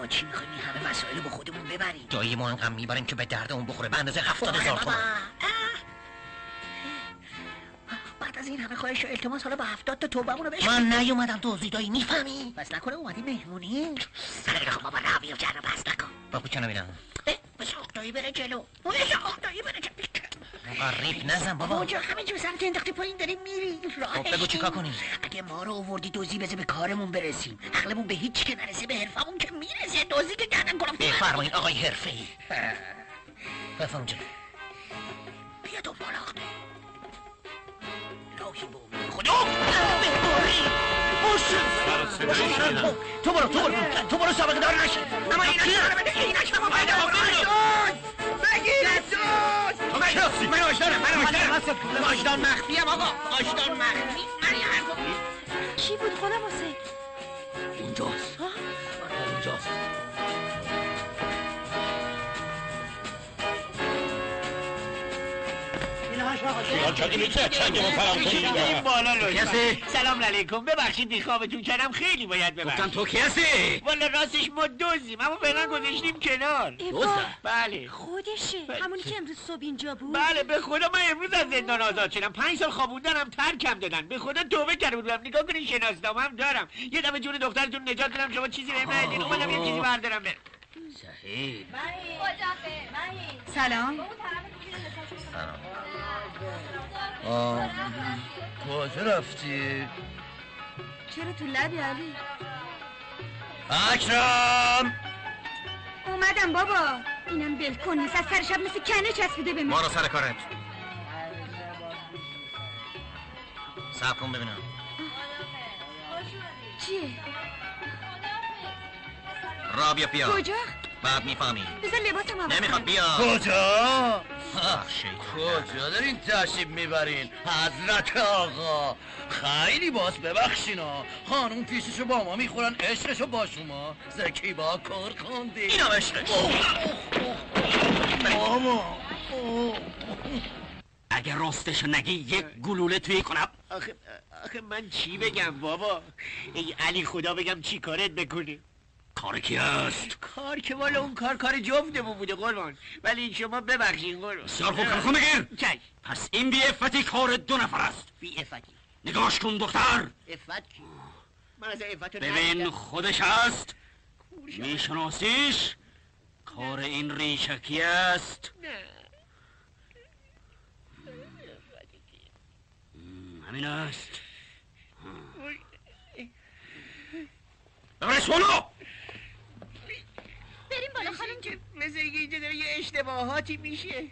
با چی می‌خوایم؟ این همه رو با خودمون ببریم. دایی ما انقدر می‌بریم که به دردمون بخوره. به اندازه هفتاد هزار. تومن. بعد از این همه خواهش و التماس حالا با هفتاد تا توبمون رو بشم من نیومدم دزدی دایی می‌فهمی؟ بس نکنه اومدی مهمونی؟ خیلی خب بابا نه بیا جنو بس نکن. بابا چه نبینم بس اختایی بره جلو. بس اختایی بره جلو. ریپ نزن بابا. کجا همینجور سرت انداختی پایین داریم میری خب بگو چیکار کنیم؟ اگه ما رو آوردی دوزی بزه به کارمون برسیم. عقلمون به هیچ که نرسه به حرفمون که می‌رسه. دوزی که گردن کنم بفرمایید آقای حرفه ای بفرم جلو بیا دنبال اخته به امید خدا تو برو تو برو تو برو سابقه دار نشی اما اینا چیه اینا چیه بابا من هستی من آشدارم من آشدارم آشدار مخفیم آقا آشدار مخفی من یه حرف چی بود؟ خودم واسه. اونجاست. سلام کسی؟ سلام علیکم. ببخشید بی خوابتون کردم. خیلی باید ببخشید. گفتم تو کی هستی؟ والا راستش ما دوزیم. اما فعلا گذاشتیم کنار. بله. خودشه. همونی که امروز صبح اینجا بود. بله به خدا من امروز از زندان آزاد شدم. پنج سال خوابوندنم ترکم دادن. به خدا توبه کرده بودم. نگاه کنین شناسنامه هم دارم. یه دفعه جون دخترتون نجات دادم. شما چیزی بهم ندید اومدم یه چیزی بردارم برم صحیح سلام. کجا رفتی؟ چرا تو لبی علی؟ اکرم! اومدم بابا. اینم بلکن نیست. از سر شب مثل کنه چسبیده به من. برو سر کارت. سب کن ببینم. چیه؟ را بیا بیا کجا؟ بعد می‌فهمی. بذار لباسم عوض نمی‌خواد. بیا. کجا؟ کجا دارین تشریف می‌برین؟ حضرت آقا. خیلی باز ببخشینا. خانوم پیششو با ما می‌خورن عشقشو با شما. زکی با کار خوندی. اینم عشقش. بابا اگه راستشو نگی یک گلوله توی کنم. آخه, آخه من چی بگم بابا؟ ای علی خدا بگم چی کارت بکنی؟ کار کی هست؟ کار که والا اون کار کار جفتمون بوده قربان. ولی شما ببخشین قربان. بسیار خوب کار بگیر چش. پس این بی افتی کار دو نفر است. بی افتی نگاش کن دختر. افت کی؟ من از عفت ببین خودش است میشناسیش؟ کار این ریشکی است. نه. همین است. بریم بالا خانم جون مثل اینکه اینجا داره یه اشتباهاتی میشه؟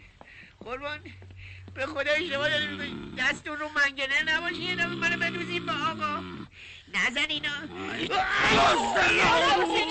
قربان. به خدا اشتباه می‌کنی دستون رو منگنه نباشه یه نمی منو بدوزیم با آقا. نزن اینا.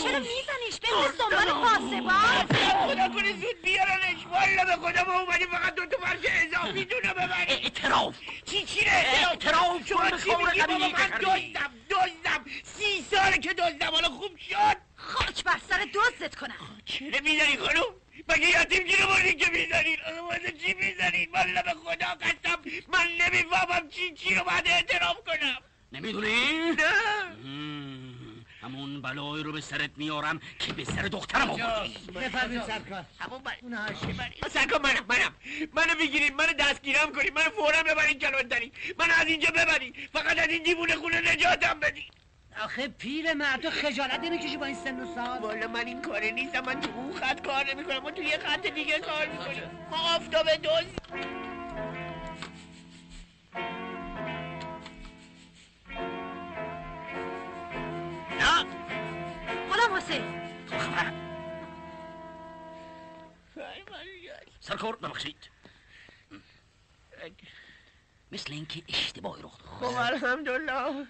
چرا میزنیش؟ بنداز دنبال پاسبان خدا کنه زود بیارنش. والا به خدا ما اومدیم فقط دو تا فرش اضافی دونه ببریم. اعتراف. چی چی نه اعتراف. شما چی میگی؟ بابا من دزدم دزدم. سی ساله که دزدم. حالا خوب شد. خاک بر سر دزدت کنم. چرا می‌زنی خانم؟ مگه یتیم گیره بردین که می‌زنین آقا واسه چی می‌زنین والا به خدا قسم من نمی‌فهمم چی چی رو باید اعتراف کنم. نمی‌دونی؟ نه. همون بلایی رو به سرت میارم که به سر دخترم آوردی. بفرمین سرکار. همون بر... اون هاشی سرکار منم منم. منو بگیرین منو دستگیرم کنین منو فورا ببرین کلوندری منو از اینجا ببرین فقط از این دیوونه خونه نجاتم بدین آخه پیر مرد تو خجالت نمی‌کشی با این سن و سال. والا من این کاره نیستم من تو اون خط کار نمی‌کنم ما تو یه خط دیگه کار می‌کنیم ما آفتاب دوز. نه غلام حسین. سرکار ببخشید. مثل اینکه اشتباهی رخ داد. خب الحمدلله.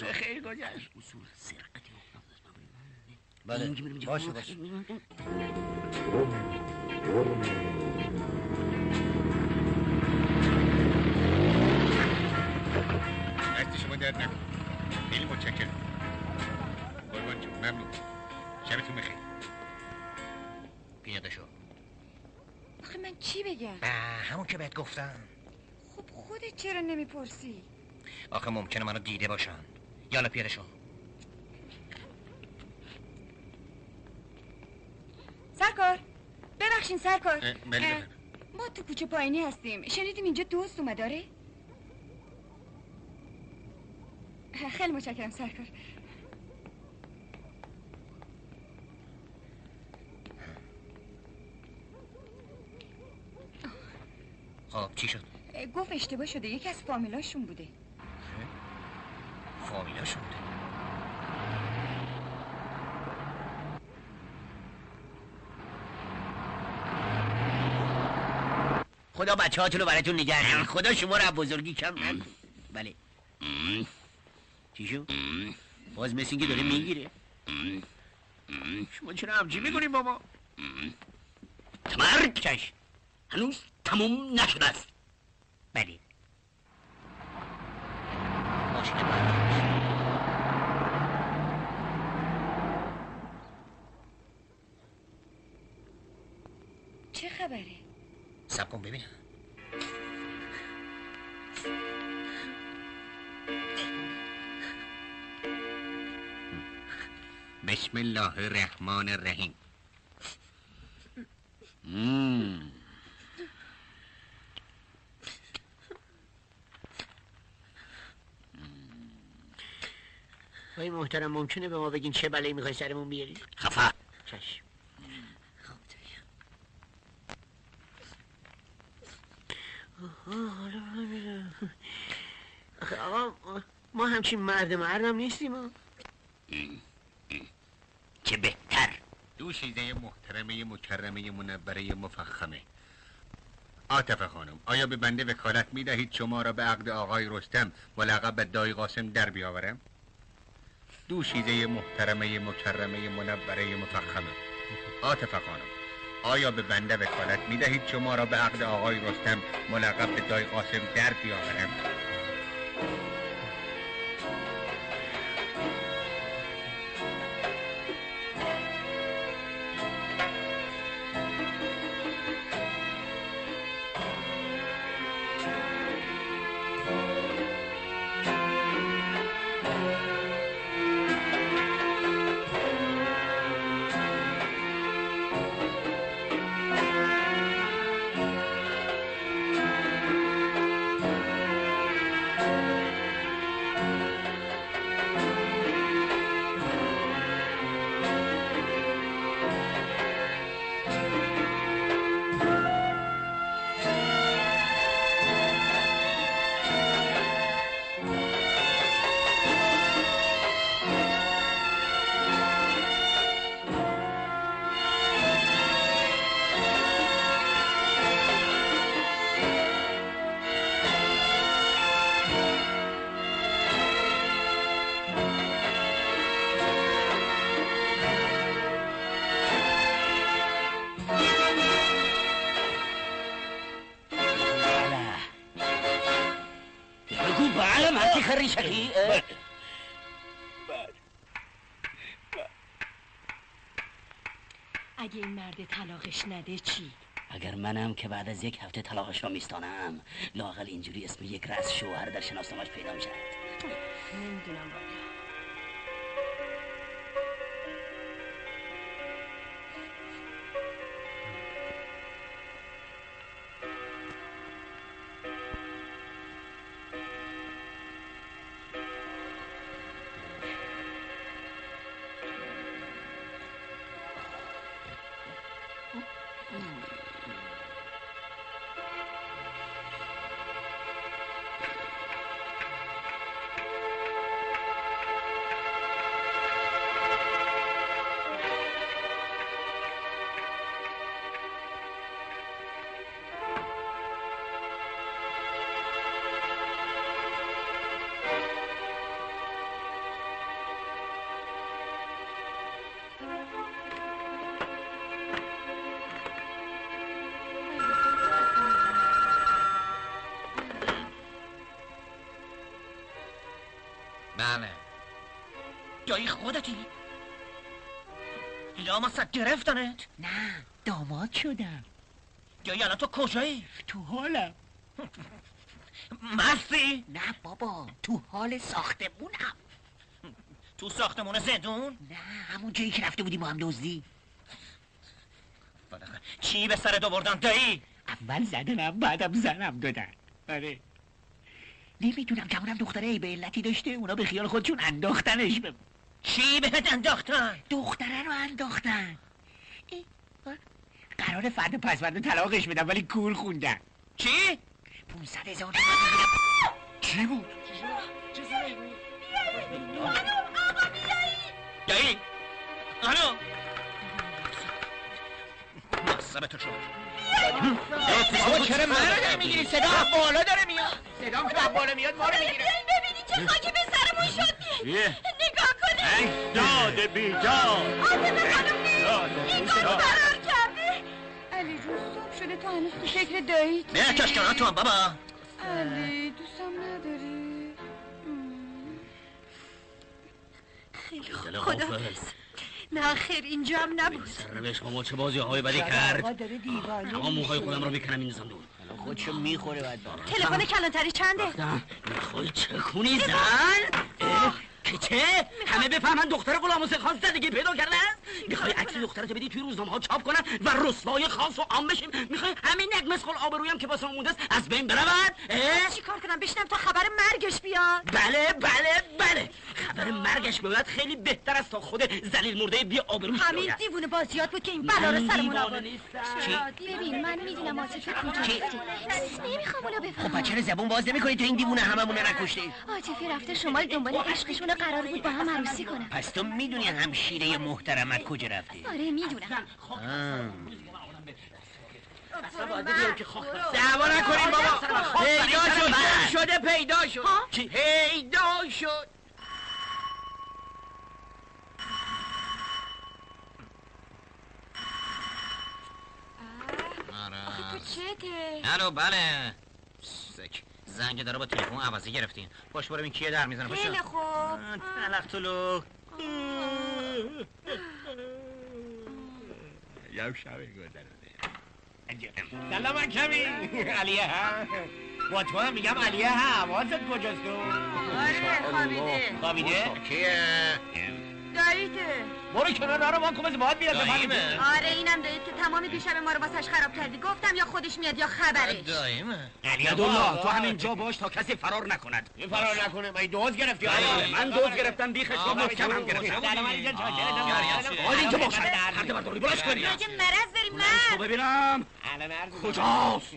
به خیر گذشت. اصول سرقتی بله. باشه باشه. دست شما درد نکن. خیلی متشکرم. قربان جون ممنون. شبتون بخیر. پیاده شو. آخه من چی بگم؟ همون که بهت گفتم. خودت چرا نمی‌پرسی؟ آخه ممکنه منو دیده باشن. یالا پیاده شو سرکار ببخشین سرکار. اه، بله، اه، بفرمایید. ما تو کوچه پایینی هستیم. شنیدیم اینجا دوست اومداره خیلی متشکرم سرکار. خب چی شد؟ گفت اشتباه شده. یکی از فامیلاشون بوده. فامیلاشون بوده؟ خدا بچه هاتون رو براتون نگه داره. خدا شما رو از بزرگی کم نکن. بله. چی شو؟ باز مثل اینکه داره می‌گیره. شما چرا همچی می‌کنیم بابا؟ تمرک چش هنوز تموم نشده است. بله. چه خبره؟ سب کن ببینم. بسم الله الرحمن الرحیم. آقای محترم ممکنه به ما بگین چه بلایی می‌خوای سرمون بیاری؟ خفا چشم آها، حالا فهمیدم. آخه آقا ما همچین مرد مردم نیستیم. چه بهتر دوشیزه محترمه مکرمه منوره مفخمه عاطفه خانم آیا به بنده وکالت می دهید شما را به عقد آقای رستم و لقب دای قاسم در بیاورم دوشیزه محترمه مکرمه منوره مفخمه. عاطفه خانم آیا به بنده وکالت می دهید شما را به عقد آقای رستم ملقب به دای قاسم در بیاورم نده چی؟ اگر منم که بعد از یک هفته طلاقش را میستانم لاقل اینجوری اسم یک رأس شوهر در شناسنامش پیدا می‌شد نمی‌دونم والا جایی خودتی؟ لامصد گرفتنت؟ نه داماد شدم. جایی الان تو کجایی؟ تو حالم. مستی؟ نه بابا تو حال ساختمونم. تو ساختمون زندون؟ نه همون جایی که رفته بودیم با هم دزدی. چی به سرت آوردن دایی؟ اول زدنم بعدم زنم دادن. آره. نمی‌دونم جوانم دختره ای به علتی داشته اونا به خیال خودشون انداختنش. به چی بهت انداختن؟ دختره رو انداختن. قرار فرد پس فردا طلاقش بدم ولی کول خوندن. چی؟ 500 هزار چی بود؟ دایی الو مصبتو شد بابا چرا من رو داری می‌گیری؟ صدا بالا داره میاد. صدا بالا میاد ما رو می‌گیره. ببینی چه خاکی به سرمون شد. نگاه داد بیدار عاطفه خانم نیست. این فرار کرده علی جون صبح شده تو هنوز تو فکر دایی نه تو هم بابا. علی دوستم نداری؟ خیلی خدا. نه خیر اینجا هم نبود. سر به شما چه بازی های بدی کرد. تمام موهای خودم رو می‌کنم این زندون. خودشو می‌خوره بعد تلفن کلانتری چنده؟ می‌خوای چه خونی زن؟ که چه؟ همه بفهمن دختر غلام حسین خان زندگی پیدا کرده؟ است می‌خوای عکس دخترت بدی توی روزنامه ها چاپ کنن و رسوای خاص و عام بشیم؟ می‌خوای همین یک مسخل آبرویم که واسه مونده است از بین برود؟ اه؟ چیکار کنم؟ بشنم تا خبر مرگش بیاد. بله بله بله. خبر مرگش بیاد خیلی بهتر است تا خود زلیل مرده بی آبروش همین. دیوونه بازیات بود که این بلا رو سرمون آورد. ببین من می‌دونم کجا چی؟ نمی‌خوام اونو خب بفهمم. بچه زبون باز نمی‌کنی؟ تو این دیوونه هممون رو نکشته عاطفه رفته شمال دنبال عشقشون قرار بود با هم عروسی کنم پس تو می‌دونی همشیره محترمت کجا رفته آره می‌دونم. دعوا نکنین بابا. پیدا شد شده؟ پیدا شد. پیدا شد. تو چته؟ بله. زنگ داره با تلفن عوضی گرفتین. باش برو این کیه در می‌زنه. باشه خیلی خوب. تلق طلو یه شب گذرده سلام کمی علیه. ها با تو هم میگم علیه. ها حواست کجاست تو؟ آره خوابیده. خوابیده؟ کیه؟ داییته برو کنار نارو ما کمز باید بیاد بفهمید آره اینم دایید که تمام دیشب ما رو واسش خراب کردی گفتم یا خودش میاد یا خبرش دایمه علی عبدالله تو همین جا باش تا کسی فرار نکند این فرار نکنه من دوز گرفتی بله، من دوز گرفتم بیخش رو محکم هم گرفتم باید اینجا باشد پرده برداری بلاش کنی مگه مرض داری من ببینم کجاست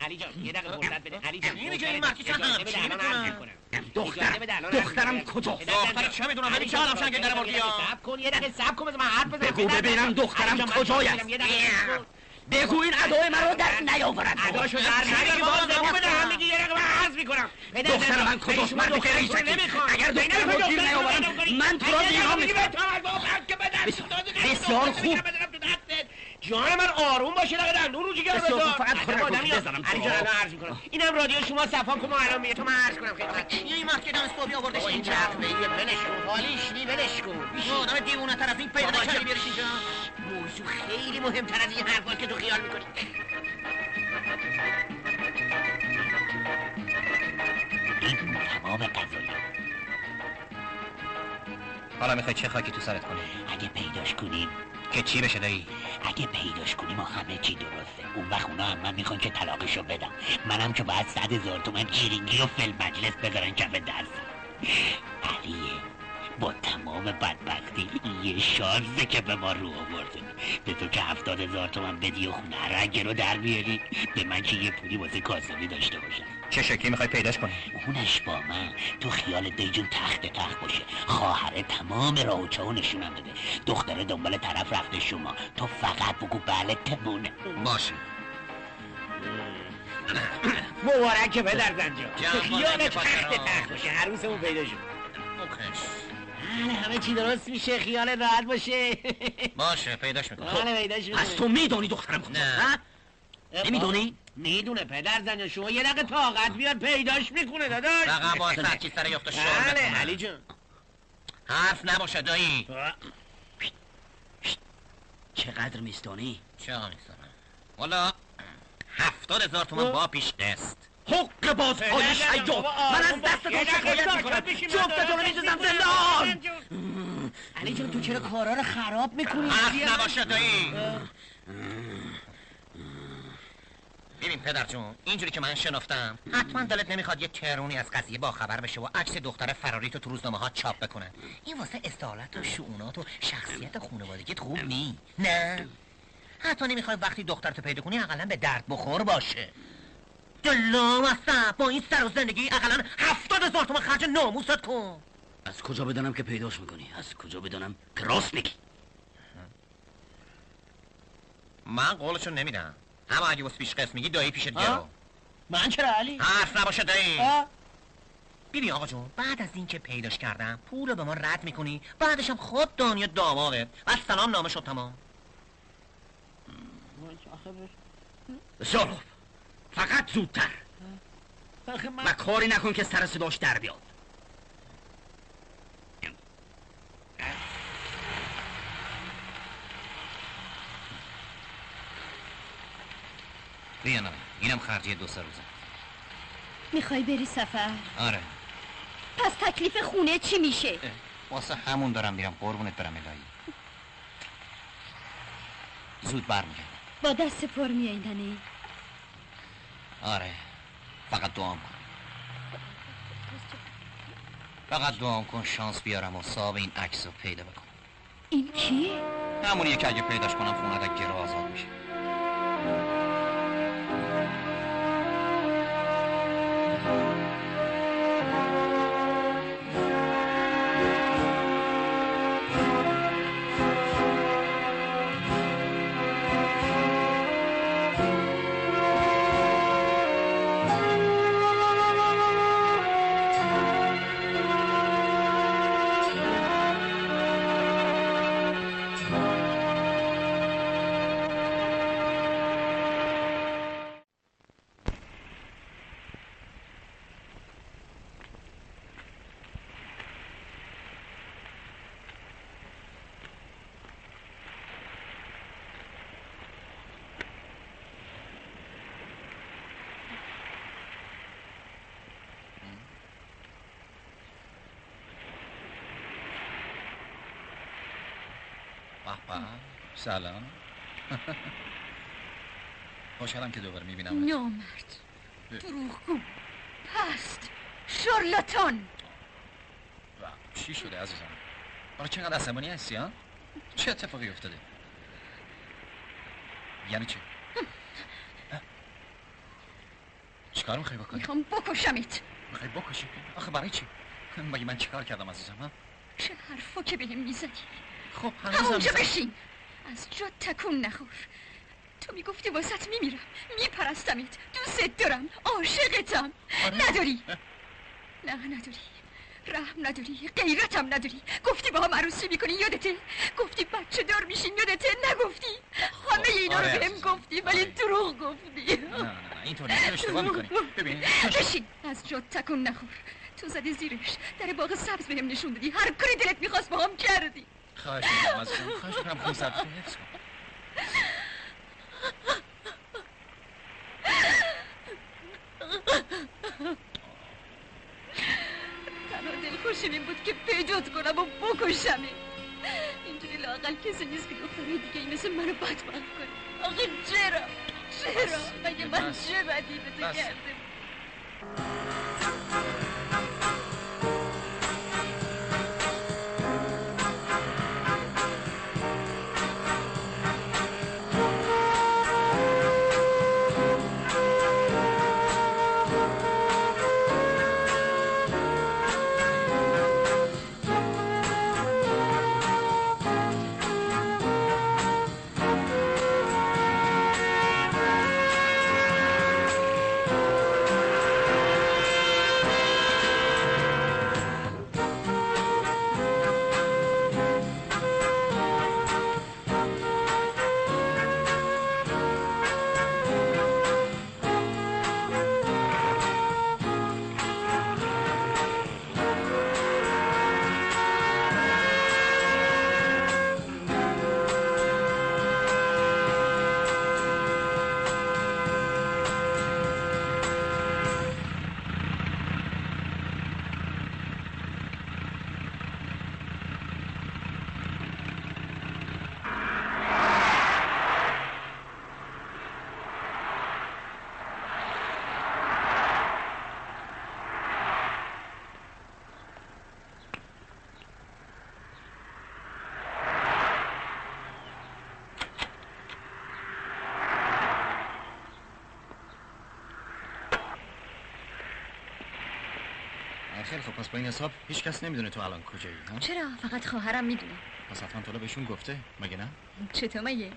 علی جان یه دقیقه فرصت بده. علی جان چی میگه این مرتی چند هم چی می‌کنه؟ دخترم دخترم دختر چه می‌دونم؟ ولی چه آدم شنگه در مردی سب کن. یه دقیقه سب کن بذار من حرف بزنم. بگو ببینم دخترم کجای است بگو این ادای مرا در نیاورد اداشو در نیاری. باز نمو بده هم میگی یه من عرض می‌کنم. دختر من کجاست؟ مرد اگر دختر رو گیر نیاورم من تو را بیرام می‌کنم. بسیار خوب. جان من آروم باشه لقد دندون رو جگر بذار. فقط خودم آدمی. بزنم. علی جان الان عرض می‌کنم. اینم رادیو شما صفا کن ما الان میگه. تو من عرض کنم خدمت چیه این که دم اسپابی آوردش این اینجا چرخ یه ولش کن. حالیش نی ولش کن. یه آدم دیوونه تر از این پیدا جان. بیارش اینجا. موضوع خیلی مهمتر از این حرفا که تو خیال می‌کنی. این تمام قضایی حالا می‌خوای چه خاکی تو سرت کنی؟ اگه پیداش کنیم. که چی بشه دایی؟ اگه پیداش کنیم و همه چی درسته. اون وقت اونا هم من می‌خوان که طلاقشو بدم. منم که باید صد هزار تومن جیرینگی و فیلم مجلس بذارن کف درسم علیه با تمام بدبختی یه شانسه که به ما رو آورده به تو که هفتاد هزار تومن بدی و خونه اگه رو در بیاری به من که یه پولی واسه کاسبی داشته باشم. چه شکلی می‌خوای پیداش کنی؟ اونش با من تو خیال دیجون تخت تخت باشه. خواهره تمام راه و چاه نشونم بده. دختره دنبال طرف رفته شما. تو فقط بگو بله تمونه. باشه. مبارکه پدر زنجا خیال تخت. تخت باشه. عروسمون پیدا شد. بله همه چی درست میشه. خیال راحت باشه. باشه پیداش می‌کنم. بله پیداش می‌کنه پس تو می‌دونی دخترم کجاست نه. نمی‌دونی؟ می‌دونه پدر زن شما یه دقیقه طاقت بیاد پیداش می‌کنه داداش. فقط با سرکی سر یخت شور بله. علی جون. حرف نباشه دایی. چقدر میستانی؟ چه می‌کنم والا هفتاد هزار تومن با پیش قسط حق باز های جان، بابا، من از. دست تو شکایت می‌کنم؟ جفتتون رو میدوزم چیزی زندان. علی جون تو چرا کارا رو خراب می‌کنی؟ حرف نباشه دایی. ببین پدر جون اینجوری که من شنافتم حتما دلت نمی‌خواد یه ترونی از قضیه با خبر بشه و عکس دختر فراری تو تو روزنامه ها چاپ بکنن. این واسه استعالت و شعونات و شخصیت خانوادگیت خوب نی نه. حتی نمی‌خوای وقتی دخترتو پیدا کنی اقلا به درد بخور باشه. دلا با این سر و زندگی اقلا هفتاد هزار تومن خرج ناموست کن. از کجا بدانم که پیداش می‌کنی؟ از کجا بدانم که راست میگی؟ من قولشو نمیدم. اما اگه واسه پیش قسم میگی دایی پیشت گرو. من چرا علی؟ حرف نباشه دایی. ببین آقا جون بعد از اینکه پیداش کردم پول رو به ما رد می‌کنی بعدش هم خود دانی و دامادت و سلام نامه شد تمام. خوب فقط زودتر. و کاری نکن که سر صداش در بیاد. بیا نه اینم خرجی دو سه روزه. می‌خوای بری سفر؟ آره. پس تکلیف خونه چی میشه؟ واسه همون دارم میرم قربونت برم الهی. زود برمیگردم. با دست پر میایندنی آره فقط دعام کن. فقط دعام کن شانس بیارم و صاحب این عکس رو پیدا بکنم. این کی؟ همونیه که اگه پیداش کنم خونه از گرو آزاد میشه. به سلام. خوشحالم که دوباره می‌بینم نامرد دروغگو. پست. شارلاتان چی شده عزیزم؟ آره چقدر عصبانی هستی ها؟ چه اتفاقی افتاده؟ یعنی چی؟ چیکار می‌خوای بکنی؟ می‌خوام بکشمت. می‌خوای بکشی؟ آخه برای چی؟ مگه من چیکار کردم عزیزم ها؟ چه حرفا که بهم می‌زدی خب هنوزم همونجا می‌زنم. بشین. از جا تکون نخور. تو می‌گفتی واسط میمیرم. میپرستمت. دوست دارم. عاشقتم. نداری. نه نداری. رحم نداری. غیرتم نداری. گفتی با هم عروسی می‌کنی یادته؟ گفتی بچه دار میشین یادته؟ نگفتی. همه اینا رو آره بهم. گفتی ولی دروغ گفتی. نه نه نیست، اشتباه می‌کنی. ببین. بشین. از جا تکون نخور. تو زدی زیرش. در باغ سبز بهم نشون دادی. هر کاری دلت می‌خواست با هم کردی. خواهش می‌کنم عزیزم خواهش می‌کنم. خون سرد حفظ کن تنها دلخوشیم این بود که پیجات کنم و بکشم اینجوری لاقل کسی نیست که دخترهای دیگه ای مثل منو بدبخت کنه. آخه چرا؟ چرا؟ مگه من. چه بدی به تو بس. خیلی خب پس با این حساب هیچ کس نمی‌دونه تو الان کجایی ها؟ چرا؟ فقط خواهرم می‌دونه. پس حتما تو بهشون گفته مگه نه؟ چطور مگه؟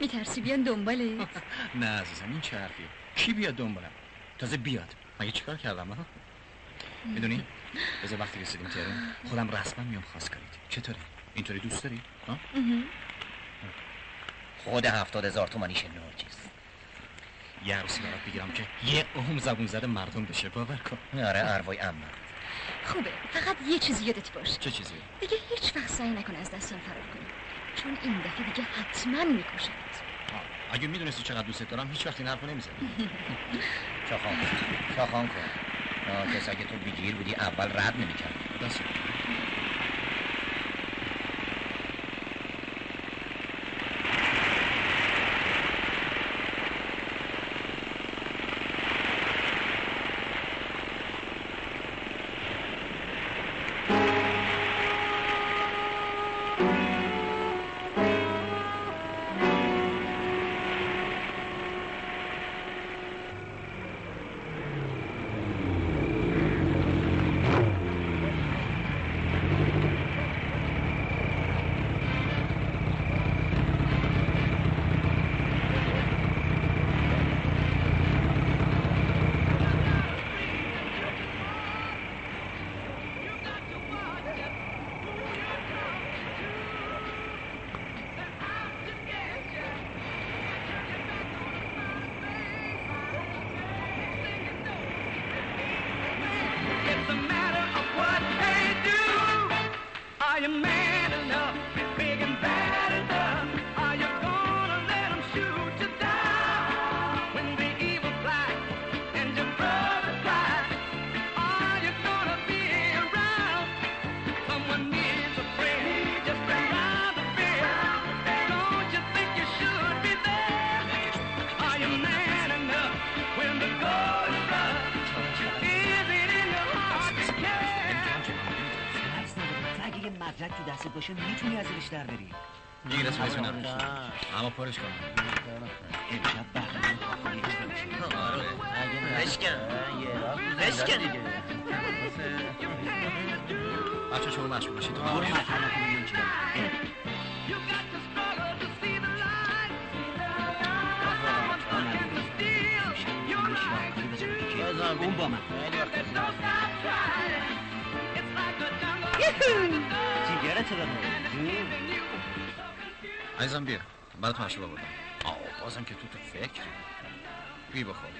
میترسی بیان دنبالت؟ نه عزیزم این چه حرفیه؟ کی بیاد دنبالم؟ تازه بیاد. مگه چیکار کردم ها؟ می‌دونی؟ بذار وقتی رسیدیم تهران خودم رسما میام خواستگاریت چطوری؟ اینطوری دوست داری؟ ها؟ خود هفتاد هزار تومنیش نرجس یه عروسی برات بگیرم که یه عمر زبون زده مردم بشه. باور کن. آره اروای اما خوبه. فقط یه چیزی یادت باشه. چه چیزی؟ دیگه هیچ وقت سعی نکن از دستم فرار کنی. چون این دفعه دیگه حتما میکشمت اگه می‌دونستی چقدر دوست دارم هیچ وقت این حرفو نمی‌زدی چاخان کن چاخان کن. ناکس اگه تو بگیر بودی اول رد نمی‌کرد دست می‌تونی از ریش در بری گیر اسم اسم نرو اما پرش کن امشب برنامه خالی بشکن بشکن دیگه بچه شما مشغول باشید تو برو. اون با من عزیزم بیا. برات مشروب آوردم. آه بازم که تو تو فکری. بی بخور.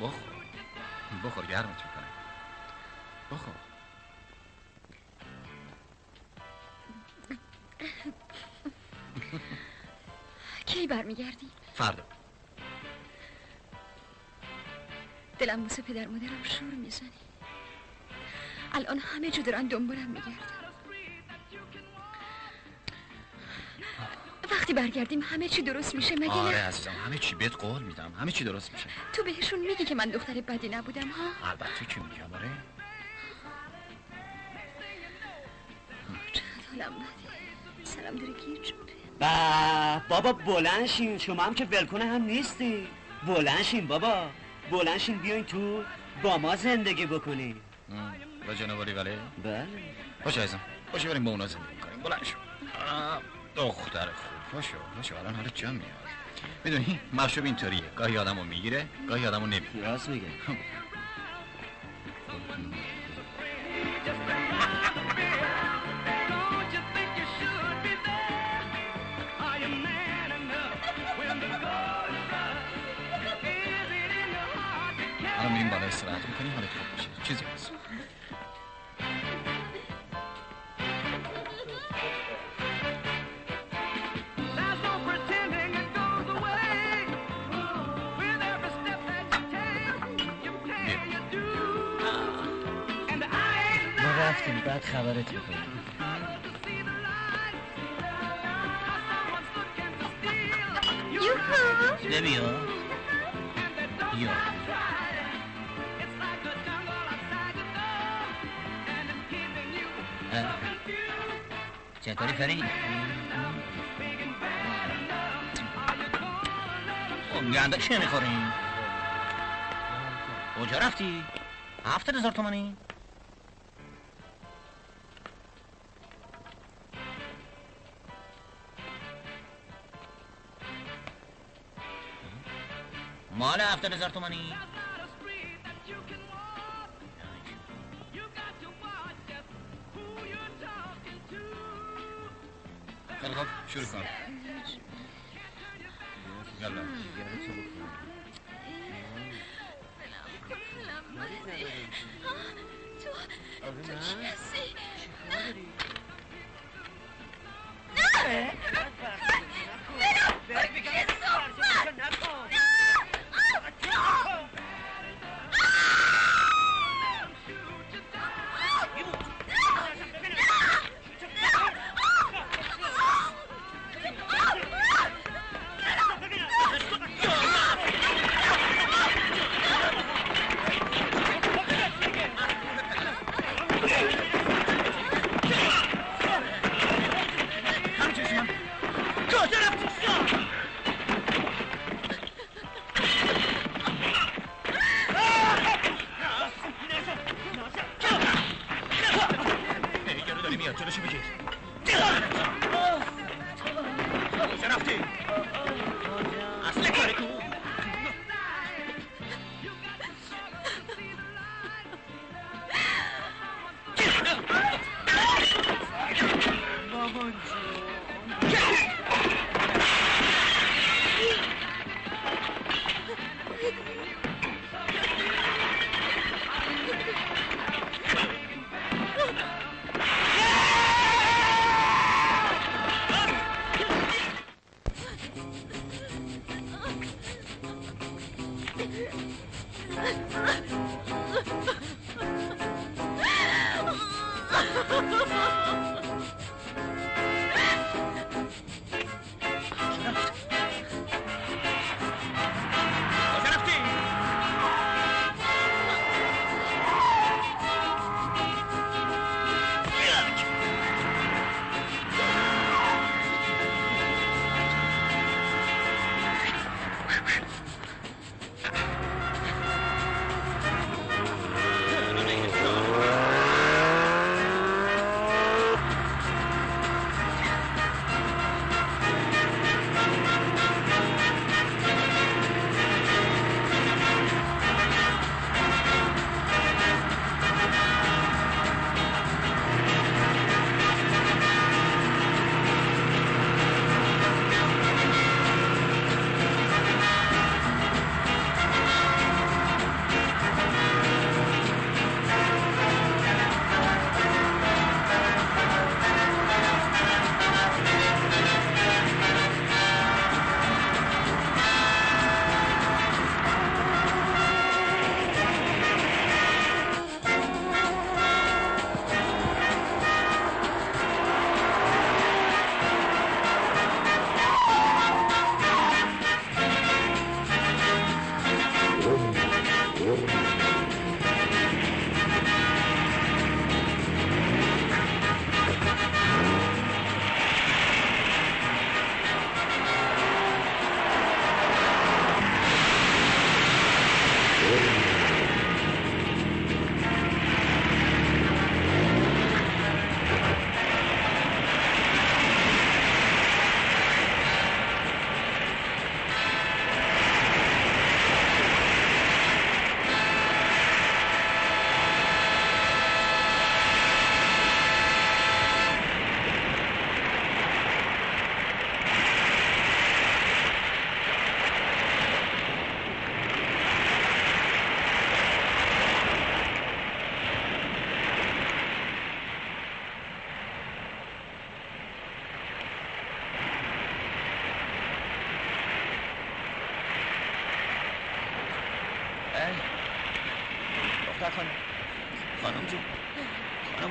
بخور. بخور گرمت می‌کنه. بخور. کی برمیگردی؟ فردا. دلم واسه پدر مادرم شور می‌زنی الان همه جو دارن دنبالم میگردن. وقتی برگردیم همه چی درست میشه مگه آره نه؟ عزیزم همه چی بهت قول میدم همه چی درست میشه. تو بهشون میگی که من دختر بدی نبودم ها؟ البته که میگم آره؟ چقدر حالم بده سلام داره گیر با بابا بلند شین شما هم که ولکنه هم نیستی. بلند شین بابا بلند شین بیاین تو با ما زندگی بکنین با جناب علی ولی بله. باش عزیزم باشه بریم با اونا زندگی کنیم. بلند شو. آه، دختر خوب باشو باشو الان حالت جمع میاد. می‌دونی مشروب اینطوریه. گاهی آدمو می‌گیره گاهی آدمو نمی‌گیره. راست میگه? الان میریم بالا استراحت می‌کنیم حالت خوب میشه. چیزی رفتیم بعد خبرت می‌کنیم نبیا بیا. چطوری فرید؟ خب گنده چه می‌خوریم؟ کجا رفتی؟ هفتاد هزار تومنی؟ مال هفتاد هزار تومنی؟ خیلی خب شروع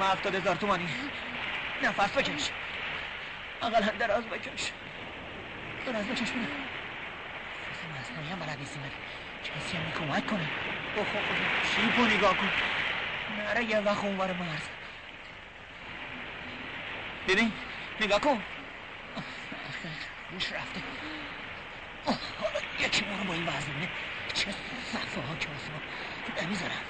هفتاد هزار تومانی. نفس بکش. اقلا دراز بکش. دراز بکش بینم مصنوعی هم بلد نیستیم کسی هم کمک کنه. بخوا خدا شیپو نگاه کن. نره یه وقت اونور مرز. ببین نگاه کن. روش رفته. یکی ما رو با این ببینه چه صفحه ها کاسه ها نمی‌ذارم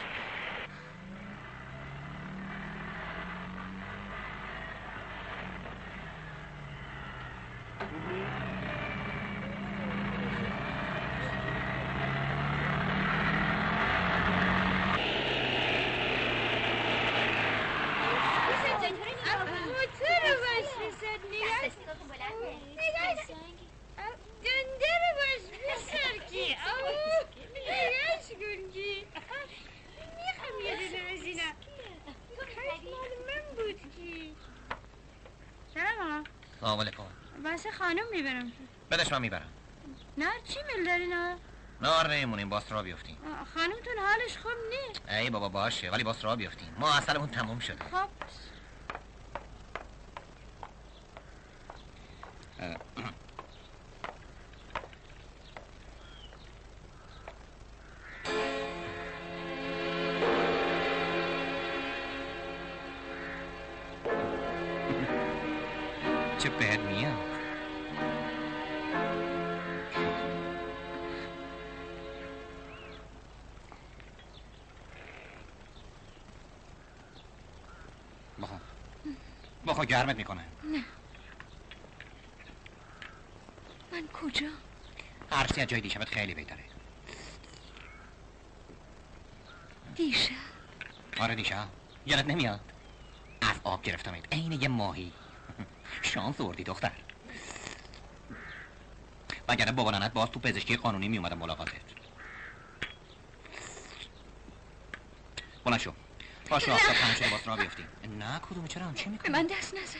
موتور رو باش بسر نگاش نگاش دنده رو باش بسر کی آو نگاش کن کی می‌خوام یه دونه از اینا کاش مال من بود کی سلام سلام علیکم واسه خانم می‌برم بدش من می‌برم. نه چی میل داری نه؟ نار نمیمونیم باست را بیفتیم. خانمتون حالش خوب نیست؟ ای بابا باشه ولی باست را بیفتیم. ما اصلمون تموم شده. خب گرمت می‌کنه. نه. من کجا؟ عرصی از جای دیشبت خیلی بهتره. دیشب؟ آره دیشب. یادت نمیاد؟ از آب گرفتمت عین یه ماهی. شانس آوردی دختر. وگرنه بابا ننت باز تو پزشکی قانونی میومدم ملاقاتت. بلند شو. پاشو آفتاب تموم شده باز را بیفتیم نه کدوم چرا چی به می‌کنی؟ من دست نزن.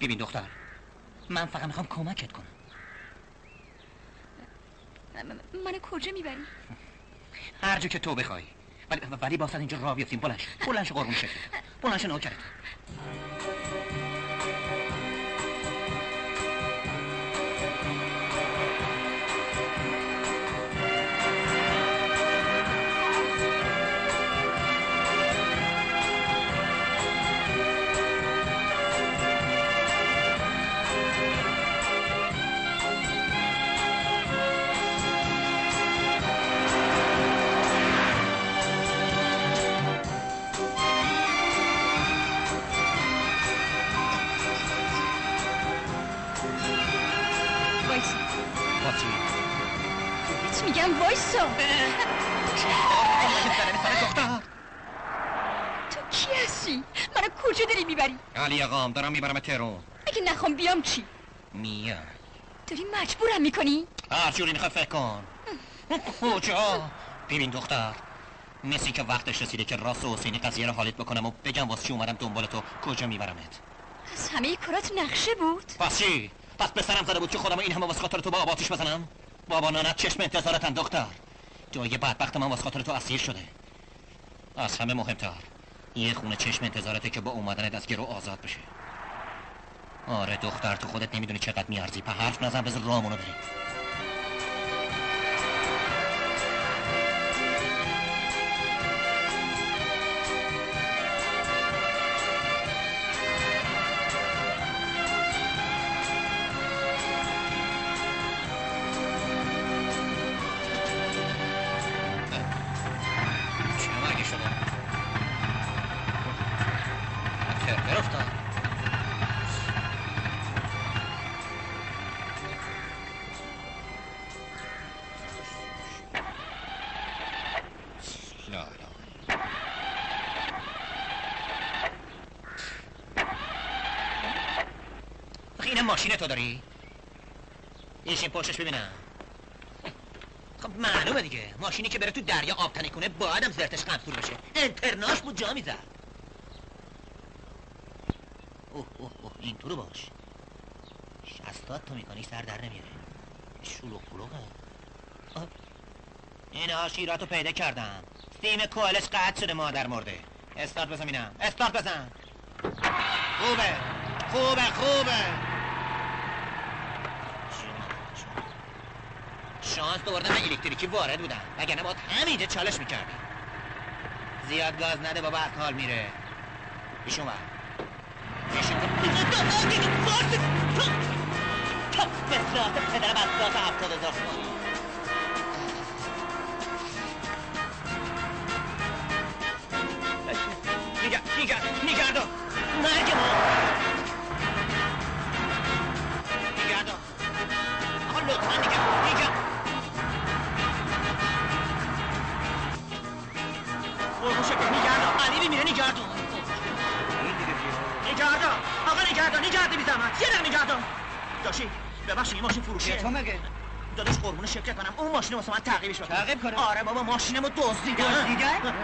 ببین دختر من فقط می‌خوام کمکت کنم. م- منو کجا می‌بری؟ هر جا که تو بخوای. ولی ولی از اینجا را بیفتیم بلند شو. قربون شکل بلند شو نوکرت. اقام دارم می‌برم تهران اگه نخوام بیام چی؟ میام داری مجبورم می‌کنی؟ هر جوری می‌خوای فکر کن. کجا ببین دختر مثل که وقتش رسیده که راست و حسینی قضیه رو حالت بکنم و بگم واسه چی اومدم دنبال تو کجا میبرمت؟ از همه کارات نقشه بود؟ پس چی؟ پس پسرم زده بود که خودم این همه واسه خاطر تو با آب آتیش بزنم؟ بابا نانت چشم انتظارتن دختر. جای بدبخت من واسه خاطر تو اسیر شده. از همه مهمتر یه خونه چشم انتظارته که با اومدنت از گرو آزاد بشه. آره دختر تو خودت نمی‌دونی چقدر میارزی. په حرف نزن بذار رامونو بریم. پشتش ببینم. خب معلومه دیگه. ماشینی که بره تو دریا آب تنی کنه باید هم زرتش قمصور بشه انترناش بود جا می‌زد. اوه اوه اوه اینطورو باش. شستات تو می‌کنی سر در نمیاره شلوغ پلوغه. آه. اینها شیراتو پیدا کردم. سیم کوالش قطع شده مادر مرده. استارت بزن اینم استارت بزن. خوبه خوبه خوبه. شانس دوباره من الکتریکی وارد بودم وگرنه باید همینجا چالش می‌کردی زیاد گاز نده بابا از حال میره ایشون بر ایشون صورت پدرم از ذات هفتاد هزار نگر نگر نگردان مرگ ما نگردان آقا لطفا نگه شکل نگردان علی میره نگردان نگردان آقا نگردان نگردان بی زحمت یه دقیقه داشی ببخشید این ماشین فروشه تو مگه؟ داداش قربون شکل کنم. اون ماشین واسه من تعقیبش بکن تعقیب کنه؟ آره بابا ماشینمو دزدیدن دزدیدن؟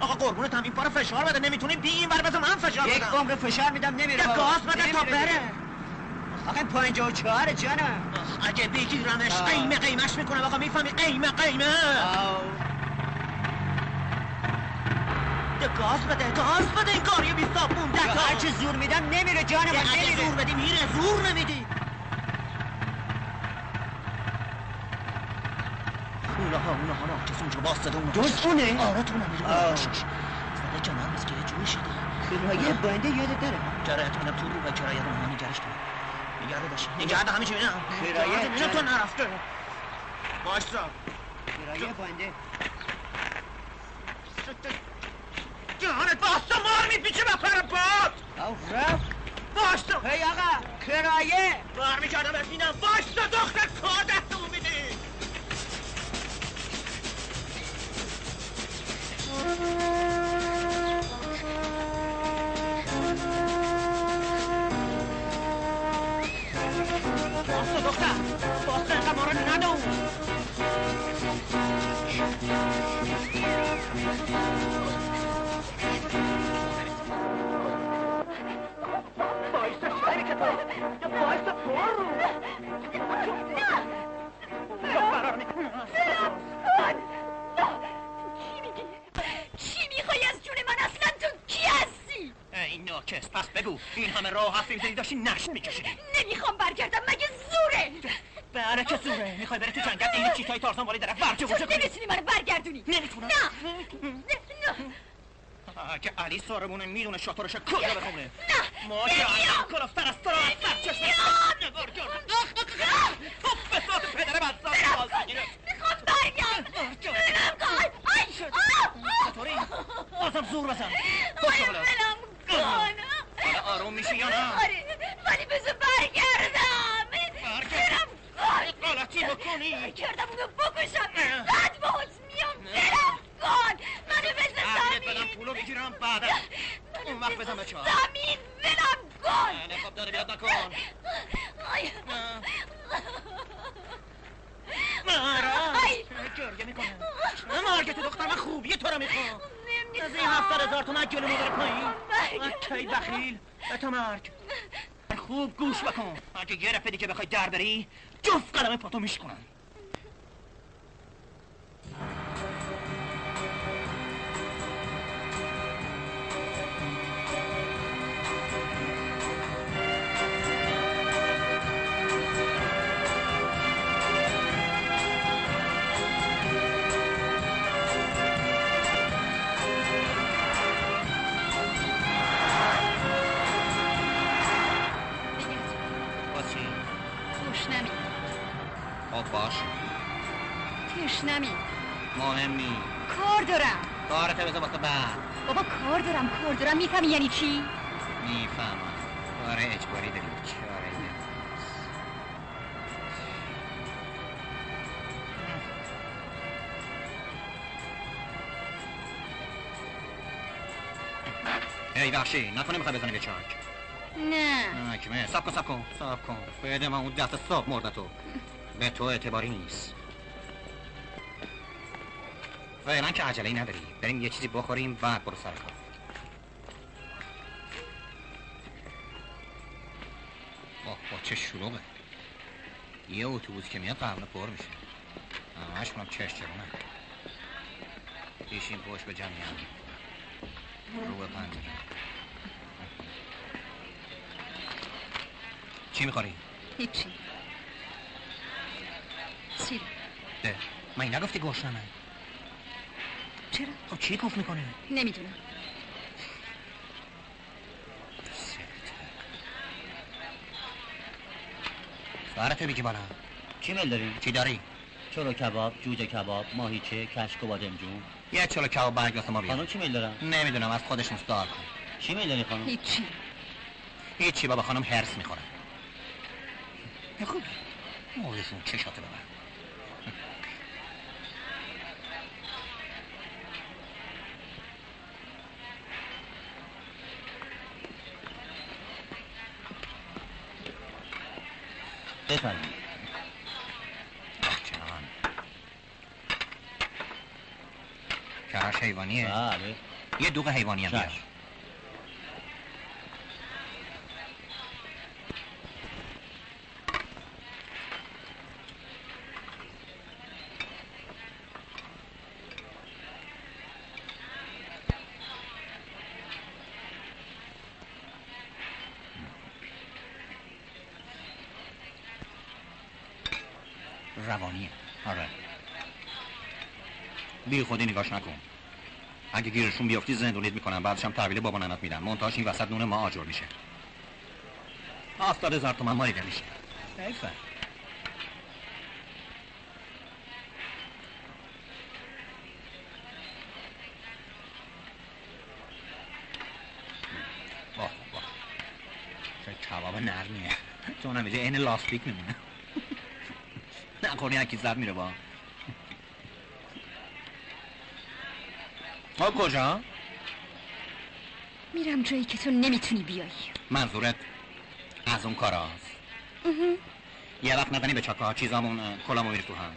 آقا قربونت هم این پارو فشار بده. نمی‌تونی بی این بر بذار من فشار بدم. یک عمر فشار میدم نمیره. گاز بده تا. بره. آقا پنجاه و چهاره جانم. اگه بگیرمش. قیمه قیمش می‌کنم آقا می‌فهمی قیمه قیمه. گاز بده گاز بده این کاریو بی صاحب مونده تا. هر چی زور میدم نمیره جانم نمیره. زور بدی میره زور نمیدی. اونا ها اونا ها نه کسی اونجا باستده اونو جز اونه؟ آره تو نمیره. زده جنان بس که یه جوری شده. کرایه بنده یادت داره؟ جره اعتمادم تو رو و کرایه رو ما نگرش تو نگرده داشت نگرده همه چی بینم کرایه تو نرفته باشا کرایه بنده. جهانت باستا مار میپیچه به پر باد. او رفت. باشتا هی آقا کرایه بار می‌کردم بشینم باشتا دختر کار دستمون میدی. باستا دختر باستا اینقدر ما رو ندون بایستا شهری که تو یا بایستا برو چی میگی؟ چی می‌خوای از جون من اصلا تو کی هستی؟ این ناکس پس بگو این همه راه هفته می‌زنی داشتی نشت میکشیدی. نمی‌خوام برگردم مگه زوره؟ بله که زوره. می‌خوای بری تو جنگل؟ این چیتای تارزان والی داره ورجه تو ورجه کنی. نمی‌تونی منو برگردونی. نمی‌تونم. نه. نه که علی سارمونه می‌دونه شطورش کجا بخونه. نه. ما که نمیام. کلاف فرستار از سر چشم نگار کردم. توپ به صورت پدر بدزاد باز می‌گیره می‌خوام برگردم. بلم کن. آی چطوری؟ بازم زور بزن. بلم کن حالا آروم میشی یا نه؟ آره ولی بذار برگردم. برگرد. برم. کن غلطی بکنی؟ کردم اونو بکشم. بعد باز میام. برم کن منو بذار تحویلت بدم زمین. پولو بگیرم بعدا اون وقت بزن به چهار زمین ولم کن بله خب داره بیاد نکن. مارا. گریه می‌کنه مرگ تو دختر من خوبیه تو رو می‌خوام. از این هفتاد هزار تومن گلو بره پایین. کی بخیل. به تو مرگ خوب گوش بکن. اگه یه رفه دیگه بخوای در بری جفت قلم پاتو میشکنم می‌فهمی یعنی چی؟ می‌فهمم. کار اجباری داری چاره ای وحشی نکنه می‌خوای بزنی به چاک. نه. نکمه سب کن سب کن سب کن. بده من اون دست صاف مرد تو. به تو اعتباری نیست. فعلا که عجله نداری. بریم یه چیزی بخوریم بعد برو سر کار. اوه با چه شلوغه. یه اتوبوس که میاد قبل پر میشه. همش کنم چش چرونه پیشین پشت به جمعی هم رو به پنجره. چی می‌خوری؟ هیچی. سیر ده. من این نگفتی گوشنمه چرا؟ خب چی کوف می‌کنی؟ نمی‌دونم. سرتو بگی بالا چی میل داریم؟ چی داری؟ چلو کباب، جوجه کباب، ماهیچه، کشک و بادمجون یه چلو کباب برگ واسه ما بیار خانم چی میل دارم؟ نمی‌دونم از خودش مستعار کن چی میل داری خانم؟ هیچی هیچی بابا خانم هرس می‌خوره خوب موزشون چشاتو ببر بفرمایید جان کرش حیوانیه؟ بله. یه دوغ حیوانی هم بیار چشم. روانیه آره بی خودی نگاش نکن. اگه گیرشون بیافتی زندونیت می‌کنن بعدش هم تحویل بابا ننت میدن. منتاش این وسط نون ما آجر میشه. هفتاد هزار تومن ماریده میشه حیفه. کباب نرمیه. تو هم اینجا این لاستیک میمونه. نخوری یکی زد میره با. خب کجا؟ میرم جایی که تو نمی‌تونی بیای منظورت از اون کار اها. یه وقت نزنی به چاکه ها چیزامون کلامو میری تو هم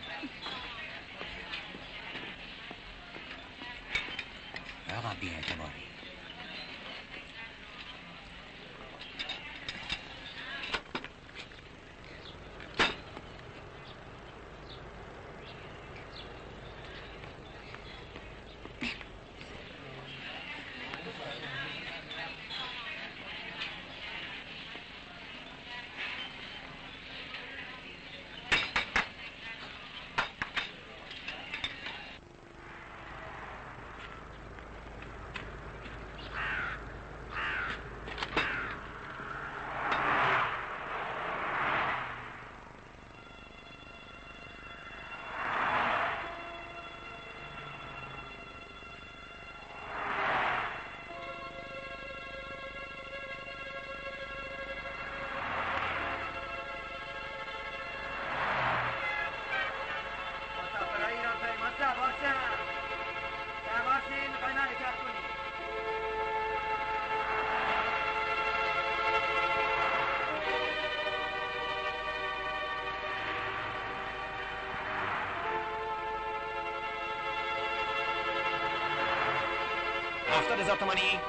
هفتاد هزار تومانی هفتاد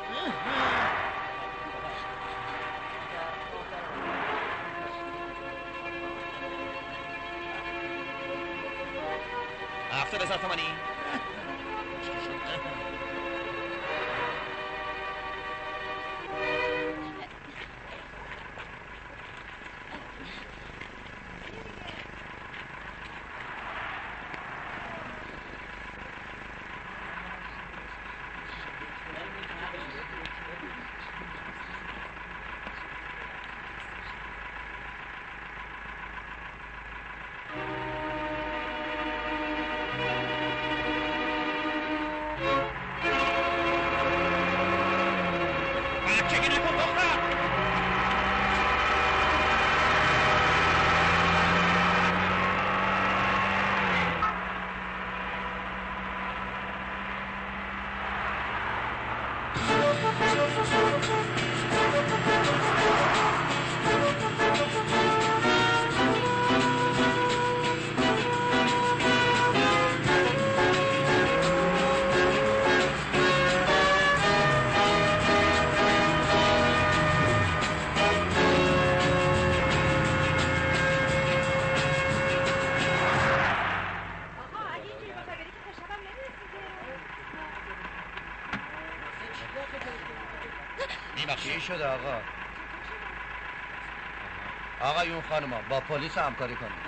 خانما با پلیس همکاری کنید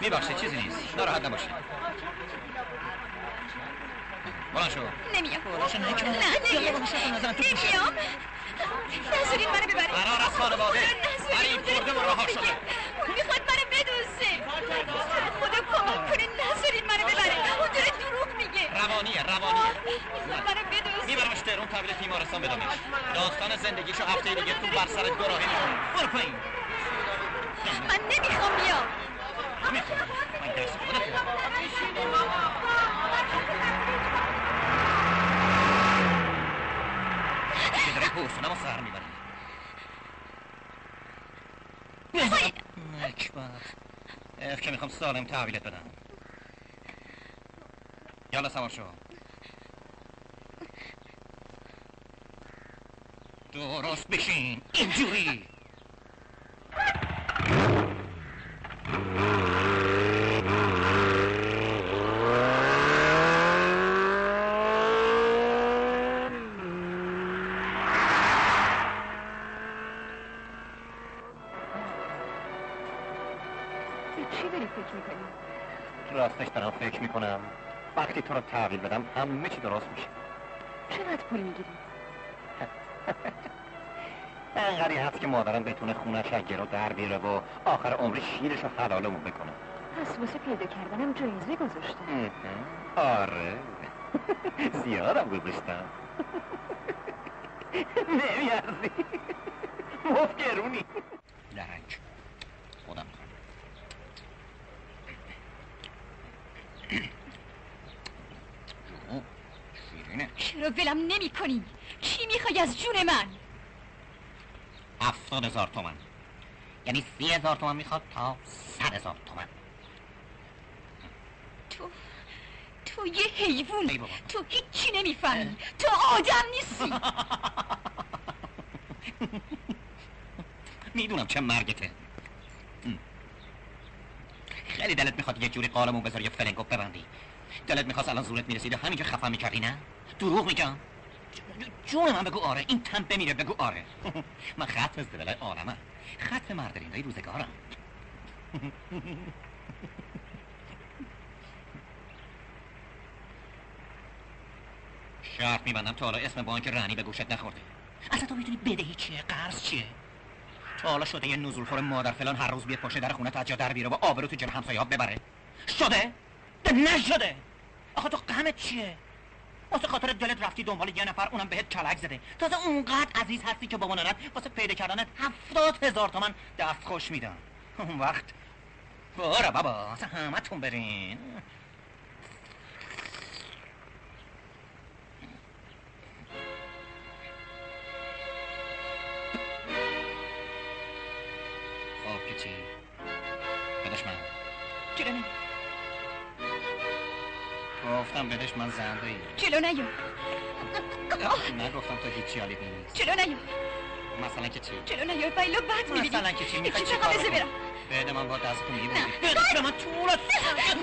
میبخشید چیزی نیست. ناراحت نباشید. بلند شو. نمیام. نه. نمیام. نمیام. نذارین منو ببرین قرار است خانواده علی برده و رها شده اون می‌خواد منو بدوزه خدا کمک کنه نذارین منو ببرین اون داره دروغ میگه روانیه روانیه میبرمش تهرون تحویل تیمارستان بدمش داستان زندگیشو هفته دیگه تو بر سر دو راهی می‌کنیم برو پایین. من نمی‌خوام بیام. می‌خوام. من درس خودت داره حوصله‌مو سر می‌بره نکبت اف که می‌خوام سالم تحویلت بدم. یالا سوار شو درست بشین اینجوری چی داری فکر می‌کنی؟ راستش دارم فکر می‌کنم وقتی تو رو تحویل بدم همه چی درست میشه. چقدر پول می‌گیری؟ انقدری هست که مادرم بتونه خونش اگه رو در بیاره و آخر عمر شیرش رو حلالمون بکنه. پس واسه پیدا کردنم جایزه گذاشته. آره. زیادم گذاشتم. نمیارزی. مفت گرونی. درنگ خودم می‌خوام جو شیرینه چرا ولم نمی کنی؟ چی می‌خوای از جون من؟ هفتاد هزار تومن یعنی سی هزار تومن می‌خواد تا صد هزار تومن تو تو یه بابا. تو هیچی نمی‌فهمی. تو آدم نیستی. می‌دونم چه مرگته. خیلی دلت می‌خواد یه جوری قالمون بذاری یه فلنگو ببندی. دلت می‌خواست الان زورت می‌رسید و همینجا خفه می‌کردی نه؟ دروغ میگم. جون من بگو آره این تن بمیره بگو آره. من خط ازدولای عالمم. خط مردرینای روزگارم. شرط میبندم تا حالا اسم بانک رانی به گوشت نخورده. اصلا تو می‌دونی بدهی چیه؟ قرض چیه؟ تا حالا شده یه نزولخور مادر فلان هر روز بیاد پشت در خونه تا جا در بیاره و آبرو تو جلو همسایه ها ببره. شده؟ ده نشده! آخه تو غمت چیه؟ واسه خاطر دلت رفتی دنبال یه نفر اونم بهت کلک زده تازه اونقدر عزیز هستی که بابا ننت واسه پیدا کردنت هفتاد هزار تومن دست خوش میدن اون وقت برو بابا اصلا همه تون برین. خب که چی؟ بدش من نیا گفتم بدش من زنده ای جلو نیا نگفتم تو هیچی حالیت نیست جلو نیا مثلا که چی؟ جلو نیا بایلا بد می‌بینی. مثلا که چی؟ می‌خوای چی کار؟ برم. بده من با دستتو میبردی بده به من طولت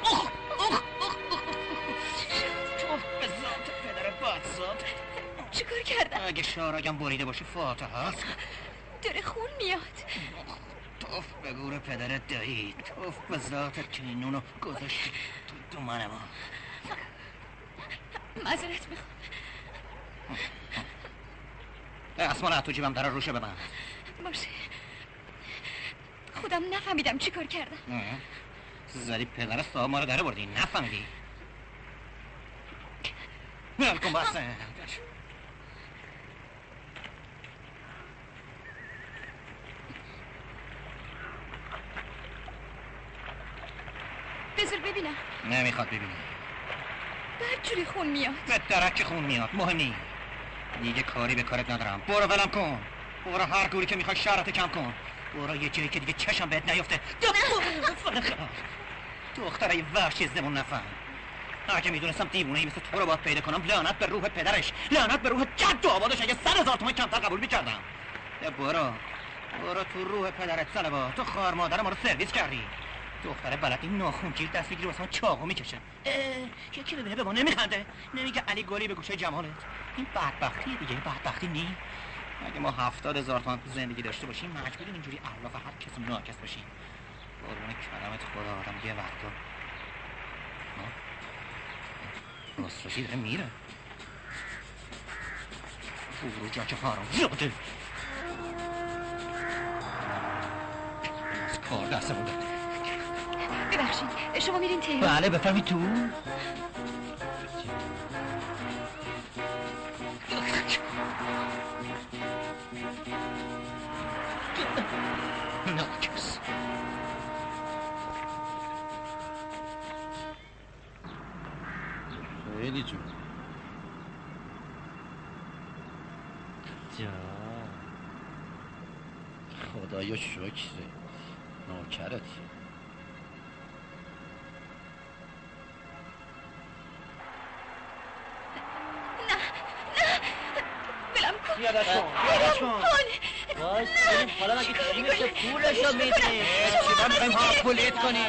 اخ اخ اخ توف به ذات پدر بدزاد چیکار کردم؟ اگه شارگم بریده باشه فاتحه است داره خون میاد. توف به گور پدر دایی توف به ذاتت که این نونو گذاشتی تو منم. معذرت می‌خوام. اسمان تو جیبم داره روشه به من باشه. خودم نفهمیدم چیکار کردم. زدی پدر صاحب ما رو داره بردی نفهمیدی ول کن بسه بذار ببینم. نمی‌خواد ببینی. بعد جوری خون میاد. به درک خون میاد. مهم نی دیگه کاری به کارت ندارم. برو ولم کن. برو هر گوری که می‌خوای شرط کم کن. برو یه جایی که دیگه چشم بهت نیفته. دختره یه وحشی زمون نفهم. اگه می‌دونستم دیوونه ای مثل تو رو باید پیدا کنم لعنت به روح پدرش لعنت به روح جد و آبادش اگه صد هزار تومن کمتر قبول می‌کردم. برو. برو تو روح پدرت سلبا تو خار مادر ما رو سرویس کردی. دختره بلد این ناخونگیر دست بگیری واسه چاقو می‌کشه. یکی ببینه به ما نمیخنده. نمیگه علی گلی به گوشه جمالت. این بدبختیه دیگه بدبختی نی. اگه ما هفتاد هزار تومن تو زندگی داشته باشیم مجبوریم اینجوری الاف هر کسی ناکس باشیم قربون کلمت خدا آدم یه وقتا. راستراشی داره میره. برو جا که حرام زیاده از کار دستمون داد ببخشید شما میرین تهران؟ بله بفهمی تو. خیلی جون. جا. خدایا شکره نوکرت. بلم پیاده شو. کن باش،. حالا مگه چی میشه؟ پولشو خواهش میدی. می‌کنم. اه، شما چیکار می‌خوایم مسئول. هاپولیت کنی؟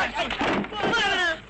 سارم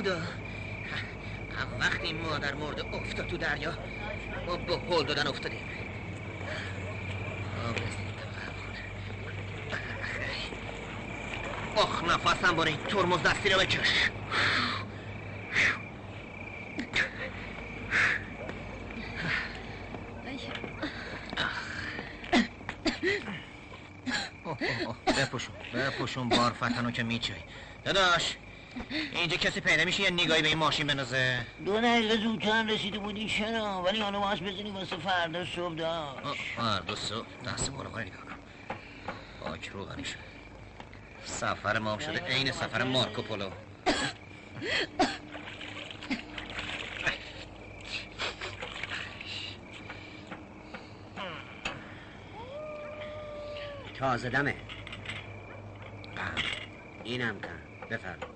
بودا. هم وقتی مادر مرده افتاد تو دریا ما به هل دادن افتادیم. آخ نفسم باره این ترمز دستی رو بکش. بپوشون بپوشون بار فتنو که میچه داداش. اینجا کسی پیدا میشه یه نگاهی به این ماشین بنازه دو دقیقه زودتر رسیده بودی چرا ولی حالا باش بزنی واسه فردا صبح داشت. فردا صبح؟ دست بالا کنه نگاه کن. پاک سفر ما شده عین سفر مارکو پولو. تازه دمه. اینم کن. بفرم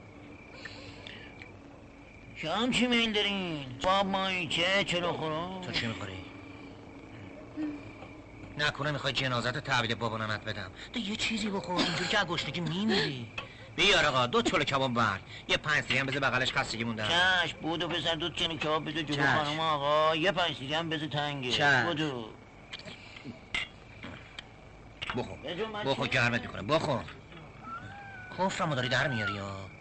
شام چی میل دارین؟ باب ماهیچه چرا خورا؟ تو چی می‌خوری؟ نکنه می‌خوای جنازت تحویل بابا ننت بدم تو یه چیزی بخور اینجور که گشنگی میمیری بیار آقا دو چلو کباب بر یه پنج سیری هم بذار بغلش خستگی مونده چش بودو پسر دو چنی کباب بده جلو. خانم آقا یه پنج سیری هم بده تنگه چشم. بودو بخور بخور چی؟ گرمت می‌کنه بخور کفرمو داری در میاری ها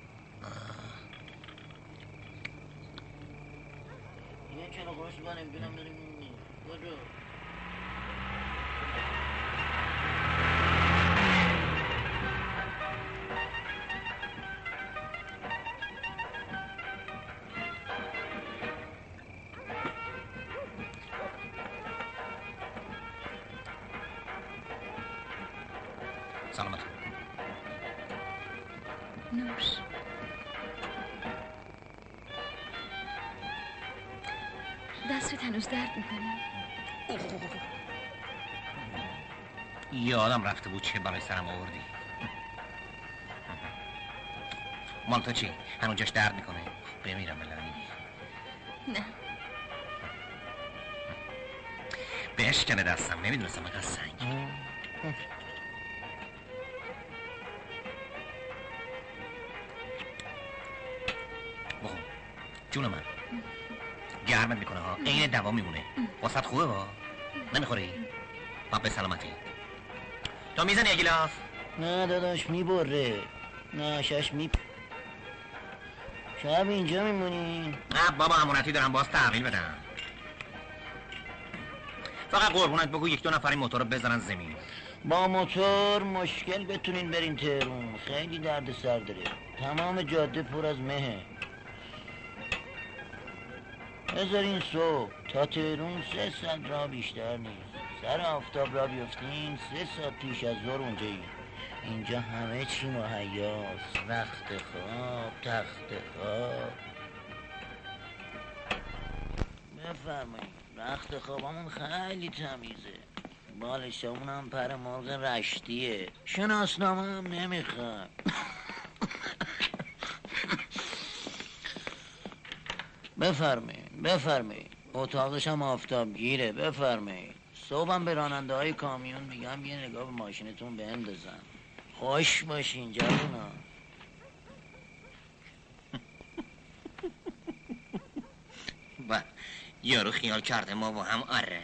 Bismillahirrahmanirrahim. یادم رفته بود چه برای سرم آوردی؟ مال تو چی؟ هنوز جاش درد می‌کنه. بمیرم بلنی نه. بشکنه دستم نمی‌دونستم اینقدر سنگ. بخور جون من. گرمت می‌کنه ها عین دوا میمونه. واسط خوبه با نمی‌خوری؟ با به سلامتی. تو می‌زنی یه گیلاس. نه داداش می‌بره. نه شش می شب اینجا میمونی؟ نه بابا امونتی دارم باز تحویل بدم. فقط قربونت بگو یک دو نفر این موتور رو بزنن زمین. با موتور مشکل بتونین برین تهرون. خیلی درد سر داره. تمام جاده پر از مهه. بذارین صبح. تا تهرون سه ساعت را بیشتر نیست. سر آفتاب را بیفتین سه ساعت پیش از ظهر اونجایی اینجا همه چی مهیاست. وقت خواب تخت خواب. بفرمایید وقت خوابمون خیلی تمیزه. بالشمون هم پر مرغ رشتیه. شناسنامه هم نمی‌خواد. بفرمایید بفرمایید. اتاقش هم آفتابگیره بفرمایید. صبحم به راننده های کامیون میگم یه نگاه به ماشینتون بندازن خوش باشین جوونا و یارو خیال کرده ما با هم آره.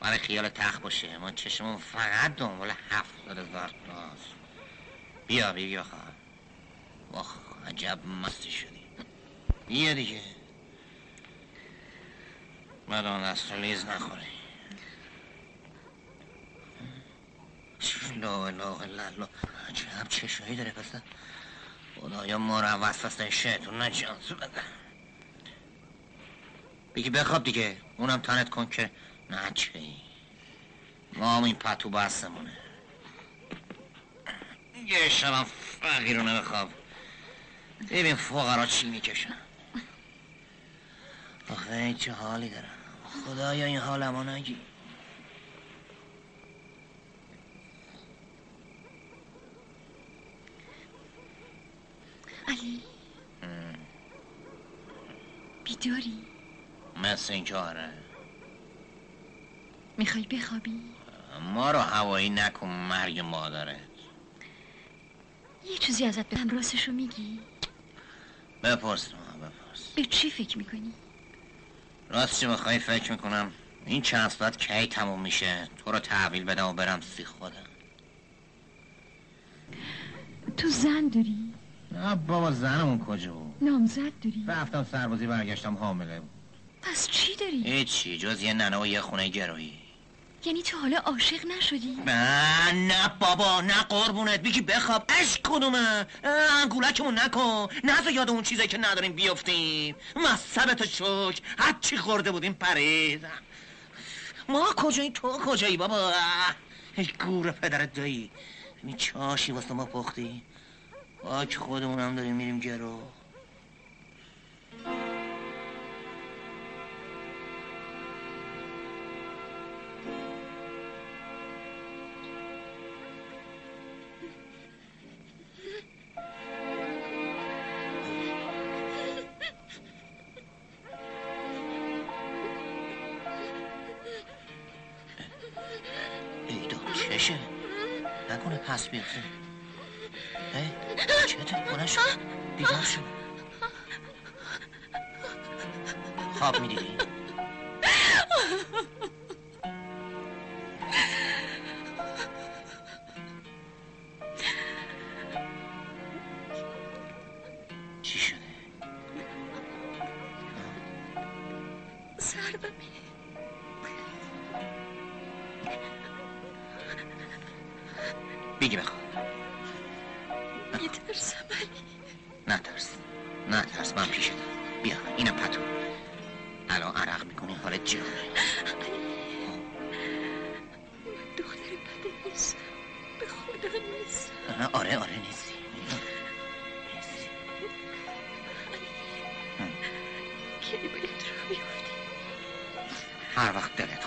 برای خیال تخت باشه. ما چشمون فقط دنبال هفتاد هزار تاست. بیا بیا خواهم واخ عجب مستی شدی. بیا دیگه. آن دست لیز نخوری لا اله الا الله. عجب چشایی داره پسر خدایا ما رو وسوسه شیطون نجات بده بگی بخواب دیگه. اونم تنت کن که نه چه ای. ما هم این پتو بستمونه. یه شبم فقیرونه بخواب ببین فقرا چی می‌کشن. آخه چه حالی دارن خدایا این حالمو نگی. علی بیداری مثل این که آره می‌خوای بخوابی ما رو هوایی نکن مرگ مادرت یه چیزی ازت بهم راستشو میگی؟ بپرس ما بپرس. به چی فکر می‌کنی؟ راست چه بخوای فکر می‌کنم؟ این چند ساعت کی تموم میشه؟ تو رو تحویل بدم و برم سی خودم. تو زن داری؟ نه بابا زنمون کجا بود؟ نامزد داری؟ رفتم سربازی برگشتم حامله بود. پس چی داری؟ هیچی جز یه ننه و یه خونه گرویی یعنی تو حالا عاشق نشدی؟ نه نه بابا نه قربونت. بگی بخواب. اش کدومه انگولکمون نکن. نزا یاد اون چیزایی که نداریم بیافتیم مصبت شک. هر چی خورده بودیم پرید ما کجایی؟ تو کجایی بابا؟ ای گور پدرت دایی. این چاشی واسه ما پختی. باک خودمون هم داریم میریم گرو ای you. چطور بلند شد بیدار شد خواب می‌دیدی چی شده سردمه بگی بخواب میترسم علی. نترس. نترس من پیشتم بیا اینم پتو. الان عرق می‌کنی حالت جانه من دختر بده نیستم. به خدا نیستم. آره آره نیستی. کی باید رو بیفتی هر وقت دلت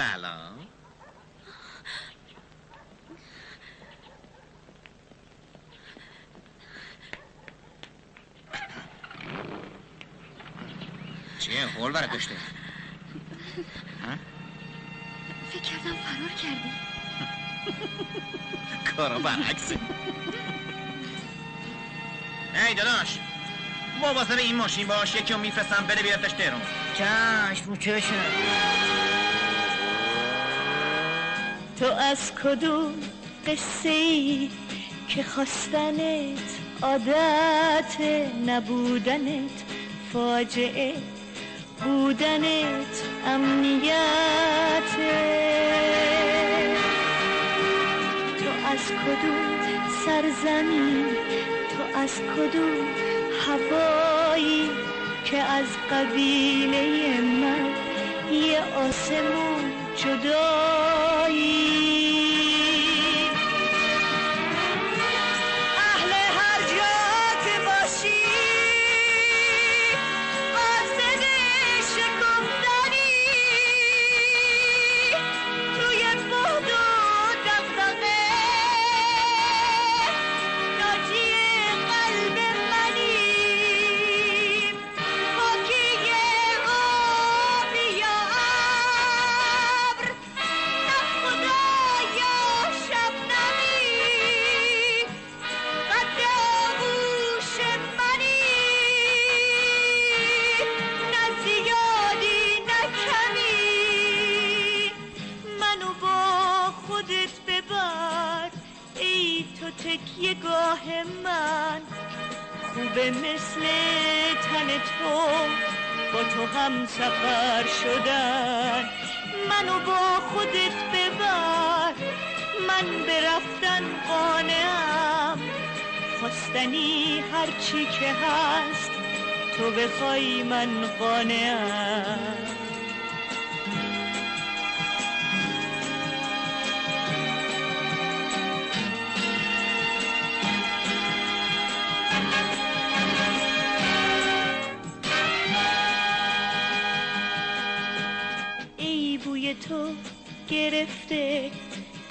سلام. چیه؟ حول برات داشته فکر کردم فرار کردی. کارا برعکسه. ای داداش مواظب این ماشین باش یکی رو میفرستم بره بیارتش تهران. چشم رو چشم. تو از کدوم قصه ای که خواستنت عادت نبودنت فاجعه بودنت امنیت. تو از کدوم سرزمین تو از کدوم هوایی که از قبیله من یه آسمون جدایی. تو با تو هم سفر شدن. منو با خودت ببر. من به رفتن قانعم. خواستنی هرچی که هست تو بخوای من قانعم.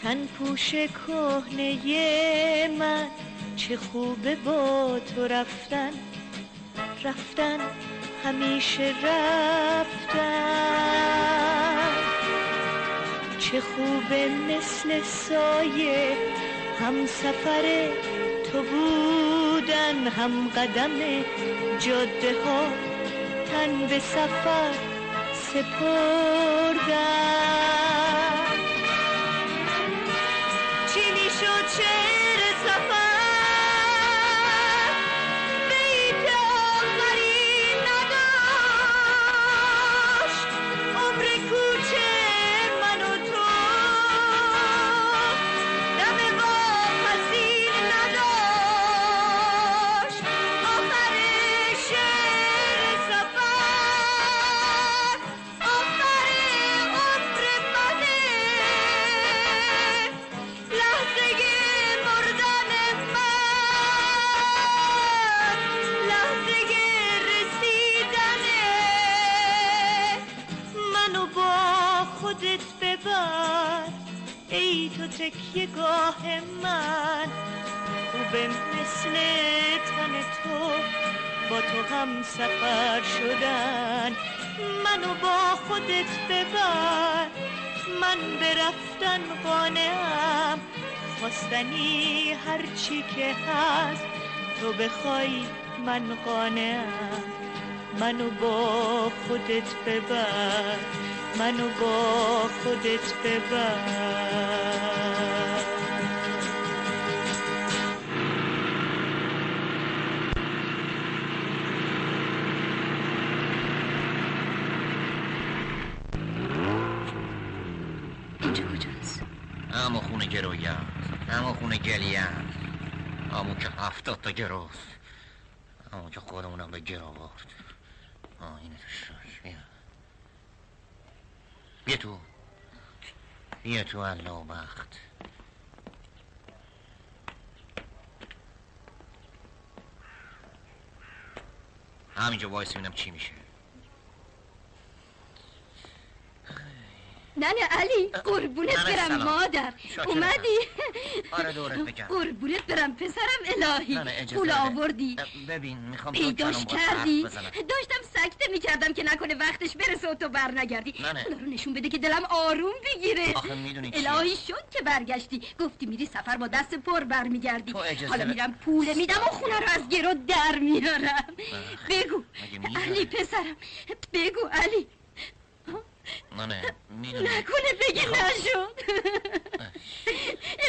تن پوش کهنه من چه خوبه با تو رفتن. رفتن همیشه رفتن. چه خوبه مثل سایه هم سفر تو بودن هم قدم جاده ها. تن به سفر سپردم تکیه گاه من. خوبه مثل تن تو با تو هم سفر شدن. منو با خودت ببر. من به رفتن قانعم. خواستنی هرچی که هست تو بخوای من قانعم. منو با خودت ببر. منو با خودت ببر. که هفتاد تا گروست اما که خودمونم به گرو برد. اینه تو شاش. بیا. بیا تو. بیا تو الله بخت همینجا وایس ببینم چی میشه. نه نه علی قربونت برم. مادر. اومدی؟ آره دورت بگم. قربونت برم پسرم الهی. پول. آوردی؟ ببین می‌خوام پیداش کردی. داشتم سکته می‌کردم که نکنه وقتش برسه و تو بر نگردی رو نشون بده که دلم آروم بگیره. آخه می‌دونی؟ الهی شد که برگشتی. گفتی میری سفر با دست پر برمیگردی. اجازه حالا. میرم پول میدم و خونه رو از گرو در میارم. بگو. مگه می‌ذاره؟ علی پسرم. بگو علی. نه نه می‌دونی نکنه بگی نشد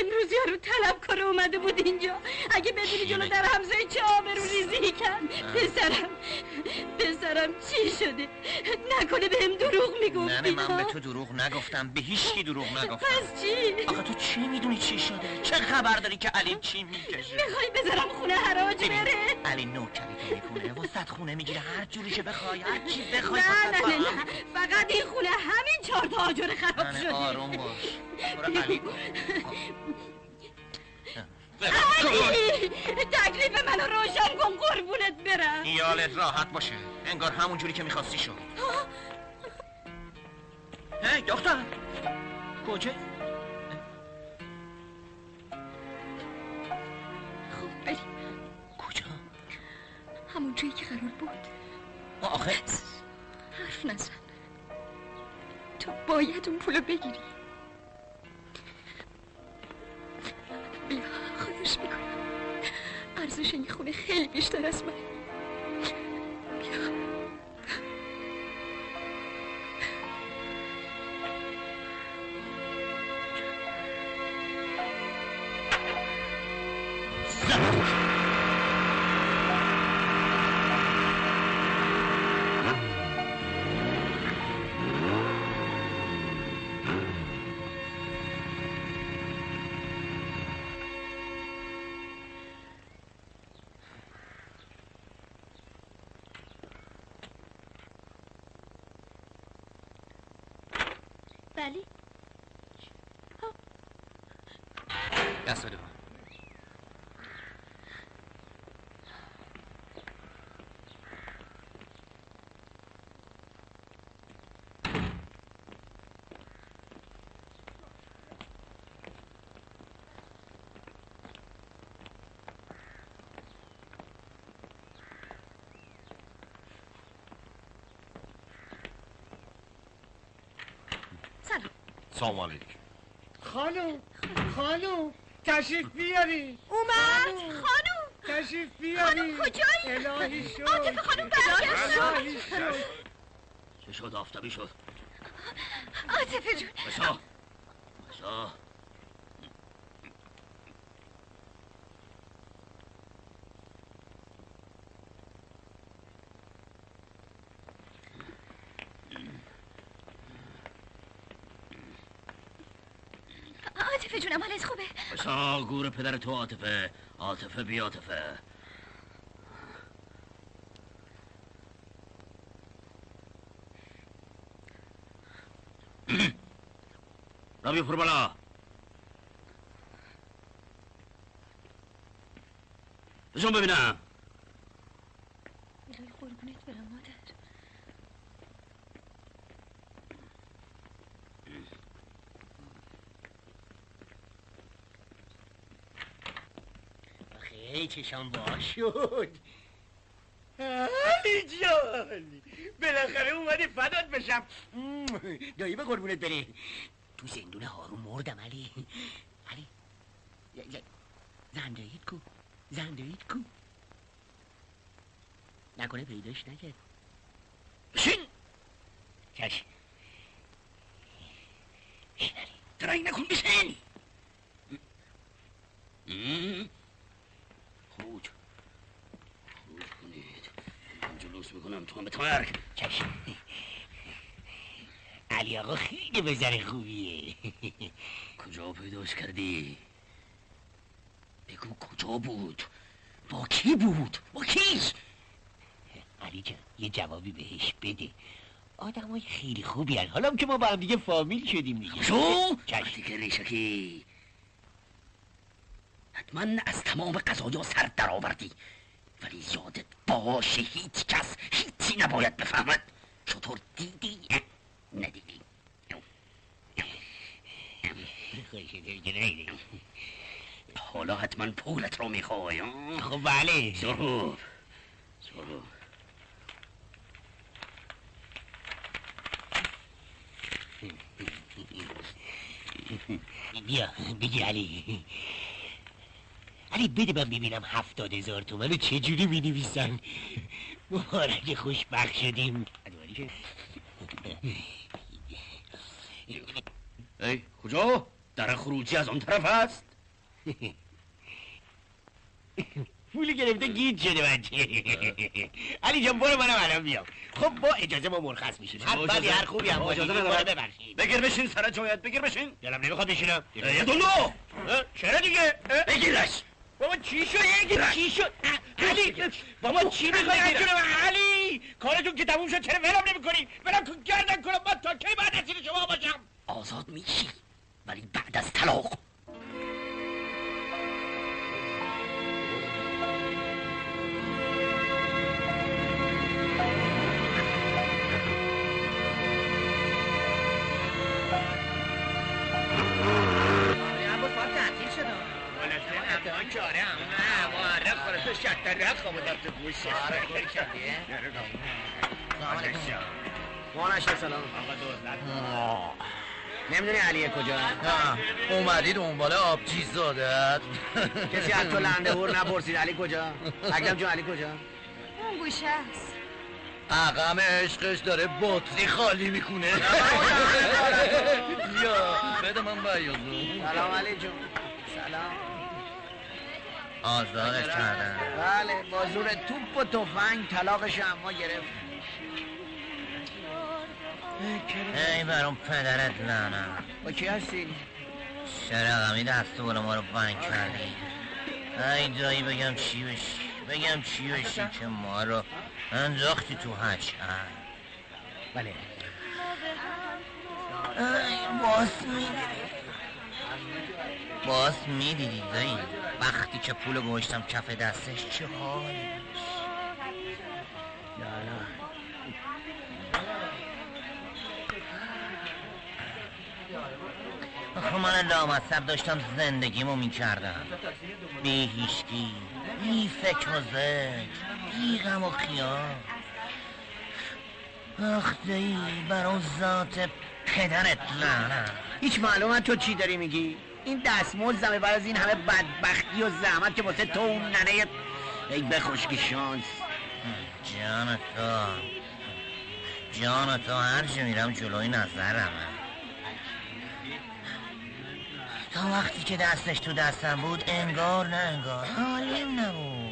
امروز یارو طلب کاره اومده بود اینجا. اگه بدونی جلو در همزه چه آبرو ریزی کرد. پسرم پسرم چی شده؟ نکنه بهم دروغ می‌گفتی نه من به؟ تو دروغ نگفتم. به هیچ کی دروغ نگفتم. پس چی؟ آخه تو چی می‌دونی چی شده؟ چه خبر داری که علی چی می‌کشه؟ می‌خوای بذارم خونه حراج بره؟ علی نوکری تو می‌کنه وسط خونه می‌گیره هر جوری که بخوای هر چی بخوای نه نه هم. نه. فقط این خونه همین چهار تا آجر خراب نه شده. آروم باش. برو علی علی تکلیف منو روشن کن قربونت برم. خیالت راحت باشه. انگار همون جوری که می‌خواستی شد. هی دختر. کجا خب بریم. کجا؟ همون جایی که قرار بود. آخه. حرف نزن. تو باید اون پولو بگیری. بیا خواهش می‌کنم. ارزش این خونه خیلی بیشتر از من. سلام علیکم. خانم خانم تشریف بیاری. اومد؟ خانم تشریف بیاری. خانم کجایی؟ الهی شد. عاطفه خانم برگشت. الهی شد. چه شد؟ آفتابی شد. عاطفه جون. بسا. جونم حالت خوبه؟ بسا گور پدر تو عاطفه. عاطفه بی عاطفه. را بیا پر بالا بزن ببینم الهی قربونت برم مادر خیلی چشم باز شد علی جان بالاخره اومدی فدات بشم. دایی به قربونت بره. تو زندون هارون مردم علی. علی زندهیت کو؟ زندهیت کو؟ نکنه پیداش نکرد بشین چشم بشین علی درنگ نکن بشین م? خروج خروج کنید من جلوس می‌کنم تو هم به تمرگ چشم علی آقا بزر خوبیه کجا پیداش کردی؟ بگو کجا بود؟ با کی بود؟ با کی علی جان یه جوابی بهش بده. آدمای خیلی خوبی هن. حالا که ما با هم دیگه فامیل شدیم دیگه. شو وقتی که ریشکی. حتما از تمام قضایا سر در آوردی. ولی یادت باشه هیچ کس هیچی نباید بفهمد. چطور دیدی ندیدی حالا حتما پولت رو می‌خوای خب بله. ضرور ضرور بیا بگی علی. علی بده من ببینم هفتاد هزار تومن رو چجوری می نویسن مبارک خوشبخت شدیم. ای کجا؟ در خروجی از آن طرف است؟ پول گرفته گیج شده بچه. علی جان برو منم الان بیام. خب با اجازه ما مرخص میشیم هر بدی هر خوبی هم با باشی اجازه. ببخشید. بگیر بشین سر جایت بگیر بشین. دلم نمی‌خواد بشینم. یه دلو چرا دیگه؟ بگیرش. بابا چی شد؟ یه چی شد؟ علی بابا چی می‌خوای علی کارتون که تموم شد چرا ولم نمی‌کنی؟ ولم کن گردن کنم. من تا کی بعد اسیر شما باشم؟ آزاد میشی. ولی بعد از طلاق سلام آقا نمی‌دونی علیه کجا؟ اومدی دنبال آبجی زادت کسی از تو لنده هور نپرسید. علی کجا؟ اگرم جون علی کجا؟ اون گوشه است. عقم عشقش داره بطری خالی می‌کنه یا بده من بیازو. سلام علی جون. سلام. آزادش کردن بله با زور توپ و تفنگ طلاقش هم ما گرفت ای برام پدرت لعنت با کی هستی؟ شرقمی دست بالا ما رو بنگ کردی. ای دایی بگم چی بشی؟ بگم چی بشی که ما رو انداختی تو هچ بله. ای باس می‌دیدی. باس می‌دیدی دایی. وقتی که پول گوشتم کف دستش چه حالی من لامصب داشتم زندگیمو می‌کردم. بی هیشگی بی فکر و ذکر بی غم و خیال. آخ دایی بر اون ذات پدرت لعنت. هیچ معلومت تو چی داری میگی؟ این دستمزدمه بعد از این همه بدبختی و زحمت که واسه تو اون ننه ای بخشکی شانس. جان تو. جان تو هر جا میرم جلوی نظرمه. تا وقتی که دستش تو دستم بود انگار نه انگار. حالیم نبود.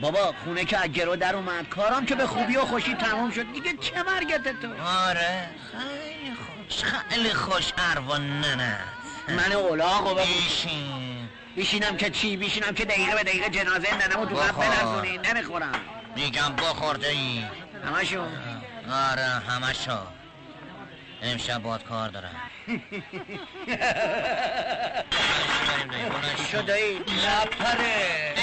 بابا خونه که از گرو در اومد کارم که به خوبی و خوشی تمام شد. دیگه چه مرگت تو؟ آره. خیلی خوش. خیلی خوش اروا ننت من اولاق و بیشین. بیشینم که چی؟ بیشینم که دقیقه به دقیقه جنازه ننمو تو قبل. بلرزونی نمی‌خورم. میگم بخورده ای. همشون آره همشو. امشب باد کار دارم. چی شد دایی؟ لپره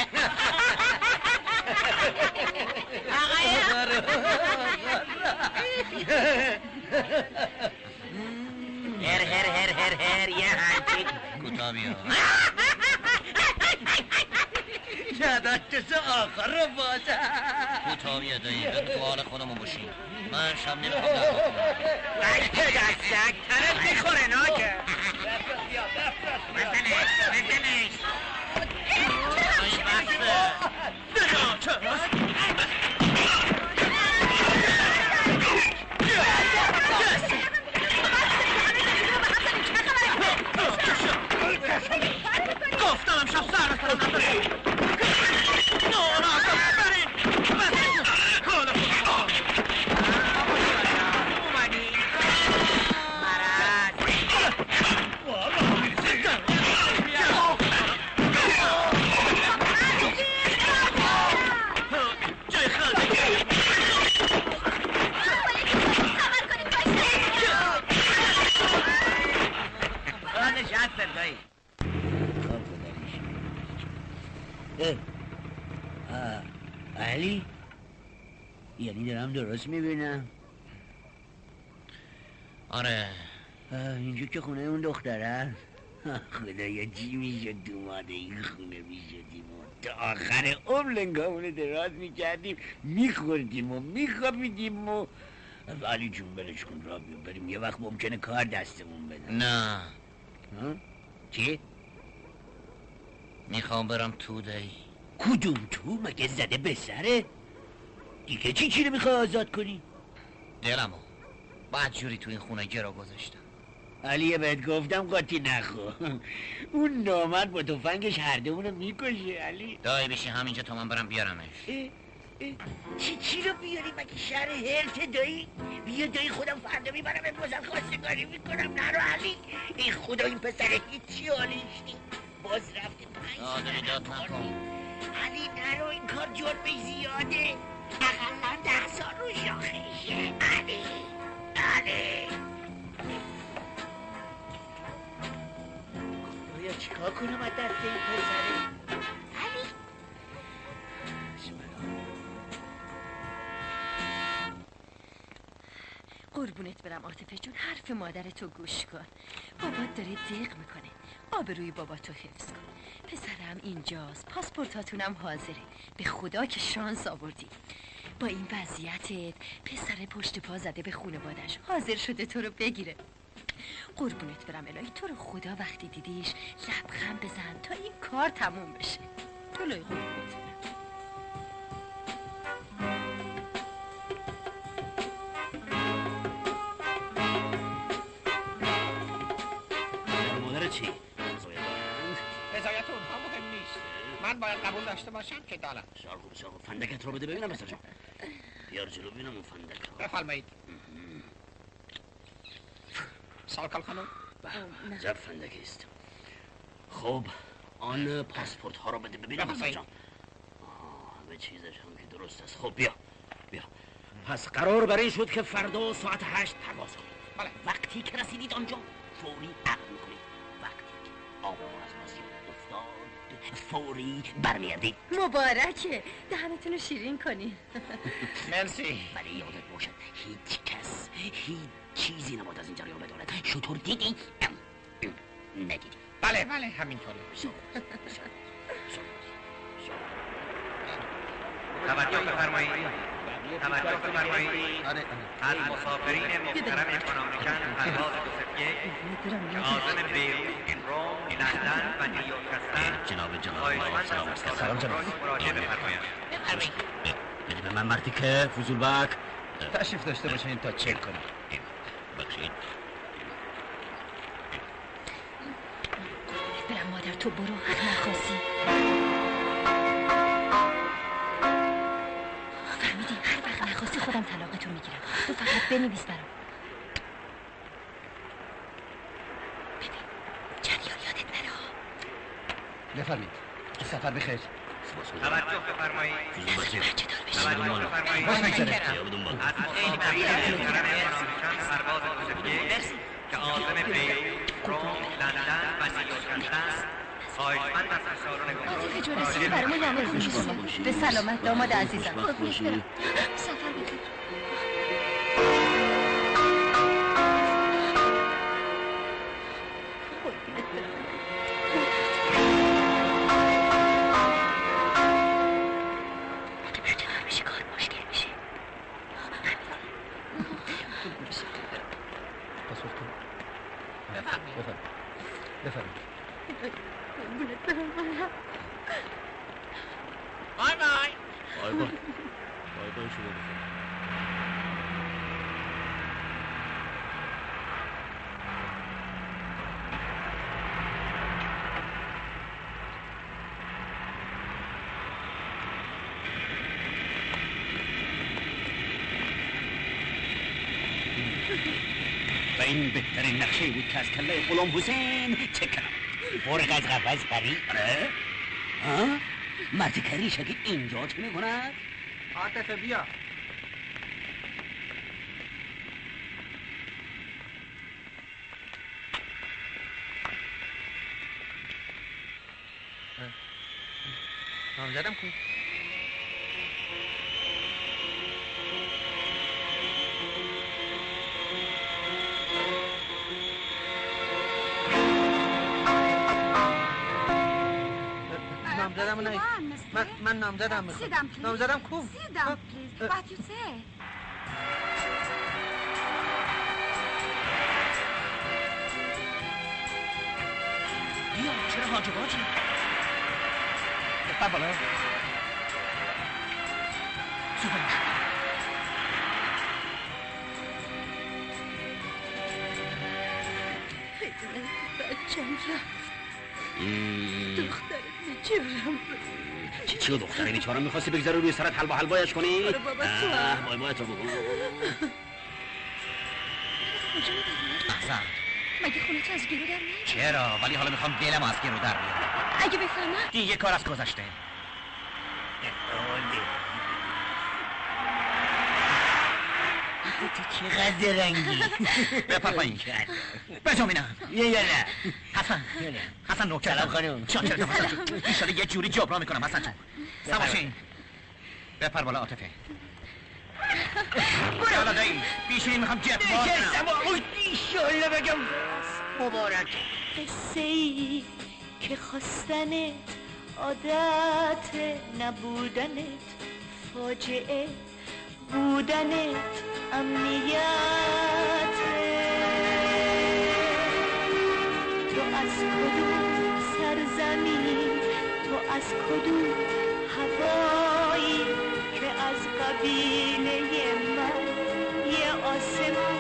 هر هر هر هر هر یه همچین. کوتا بیا. یادت آخر بازه کوتا بیا دایی بگو تو حال خودمون باشیم من شب نمی‌خوام در پدر سگ تنت می‌خوره ناکه. بزنش بزنش خدایا چی می‌شد دوماده این خونه می‌شدیم و تا آخر عمر لنگامونه دراز می‌کردیم میخوردیم و میخوابیدیم و علی جون بلش کن را بیا بریم یه وقت ممکنه کار دستمون بده نه؟ چی؟ می‌خوام برم تو دایی کدوم تو مگه زده به سره؟ دیگه چی چی رو می‌خوای آزاد کنی؟ دلمو بعد جوری تو این خونه گرا گذاشتم علی بهت گفتم قاطی نخو. اون نامرد با تفنگش هر دومونو می‌کشه علی. دایی بشی همینجا تا من برم بیارمش. اه، اه، چی چی رو بیاری مگه شهر هرت دایی؟ بیا دایی خودم فردا می‌برم بازم خواستگاری می‌کنم. نرو علی. ای خدا این پسر هیچی حالش نیست. باز رفته پنج علی نرو این کار جرمش زیاده. اقلا ده سال رو شاخشه علی علی. چیکار کنم از دست این پسره علی قربونت برم عاطفه جون حرف مادر تو گوش کن بابات داره دق می‌کنه آبروی بابا تو حفظ کن پسرم اینجاست پاسپورتاتونم حاضره به خدا که شانس آوردی با این وضعیتت پسر پشت پا زده به خونوادش حاضر شده تو رو بگیره قربونت برم الهی. تو رو خدا وقتی دیدیش لبخند بزن تا این کار تموم بشه. الهی قربونت برم مادر چی؟ رضایت اونها مهم نیست. من باید قبول داشته باشم که دارم. بسیار خوب بسیار خوب فندکت رو بده ببینم پسر جان بیار جلو ببینم اون فندک رو. بفرمایید. سالکال خانم. عجب فندکی است. خب آن پاسپورت ها رو بده ببینم بفرمایید. جان. همه چیزش هم که درست است. خب بیا بیا. پس قرار بر این شد که فردا ساعت هشت پرواز کنید بله. وقتی که رسیدید آنجا فوری عقل می‌کنید. وقتی که آب از بازی افتاد فوری برمیگردید. مبارکه. دهنتون رو شیرین کنین. مرسی. ولی یادت باشد هیچ کس هیچ چیزی نباید از این جریان بداند شطور دیدی ندیدی بله بله همینطوره توجه بفرمایید توجه بفرمایید از مسافرین محترم اکونومیکن پرواز 201 که عازم بیروت روم لندن و نیویورک هستند جناب جناب سلام سلام جناب مراجعه بفرمایید بدی به من مردی که فضول بک تشریف داشته باشین تا چک کنیم بخشید برم مادر تو برو نخواستی. فهمیدی؟ هر وقت نخواستی خودم طلاقتون می‌گیرم. تو فقط بنویس برام. ببین جریان یادت نره. بفرمید سفر بخیر. توجه بفرمایید توجه بفرمایید باش بگذره. از مسافرین محترم فرانسویان سرباز بزرگی که عازم بیروت روم لندن و نیویورک هستند خواهشمند از برامون نمه به سلامت داماد عزیزم خوب باشی. برم. سفر بخیر کنار بشی کار مشکل میشه پاسپورت کن بفرمید بفرمید بای بای بای بای بای بای شما بخیر. و این بهترین نقشه بود که از غلام حسین چک کنم برق از قفس پری آره ها مرد کریش اگه اینجا چه می‌کند عاطفه بیا نامزدم می‌خوام نامزدم کو؟ Sit down, please. What you say? بیا چرا حاج باجی بپر بالا. سوپر بچم رفت دختر. چی چی دختره بیچاره می‌خواستی بگذاره روی سرت حلوا حلوایش کنی؟ آره بابا،. بای بای تو بگو مگه خونه تو از گرو در نمیاد چرا؟ ولی حالا می‌خوام دلم از گرو در بیارم. اگه بفهمم؟ دیگه کار از گذشته. تو چقدر رنگی بپر پایین. بجامینم یه یه نه. حسن حسن نوکر سلام خانم. حسن جون ایشالا یه جوری جبران می‌کنم حسن جون. سواشین بپر بالا عاطفه. بالا دایی بیشونی می‌خوام جت باز نشستم کنم. و ایشالله بگم. مبارک. قصه ای که خواستنت عادت نبودنت فاجعه بودنت امنیت. تو از کدوم سرزمین؟ تو از کدوم هوایی که از قبیله من یه آسمون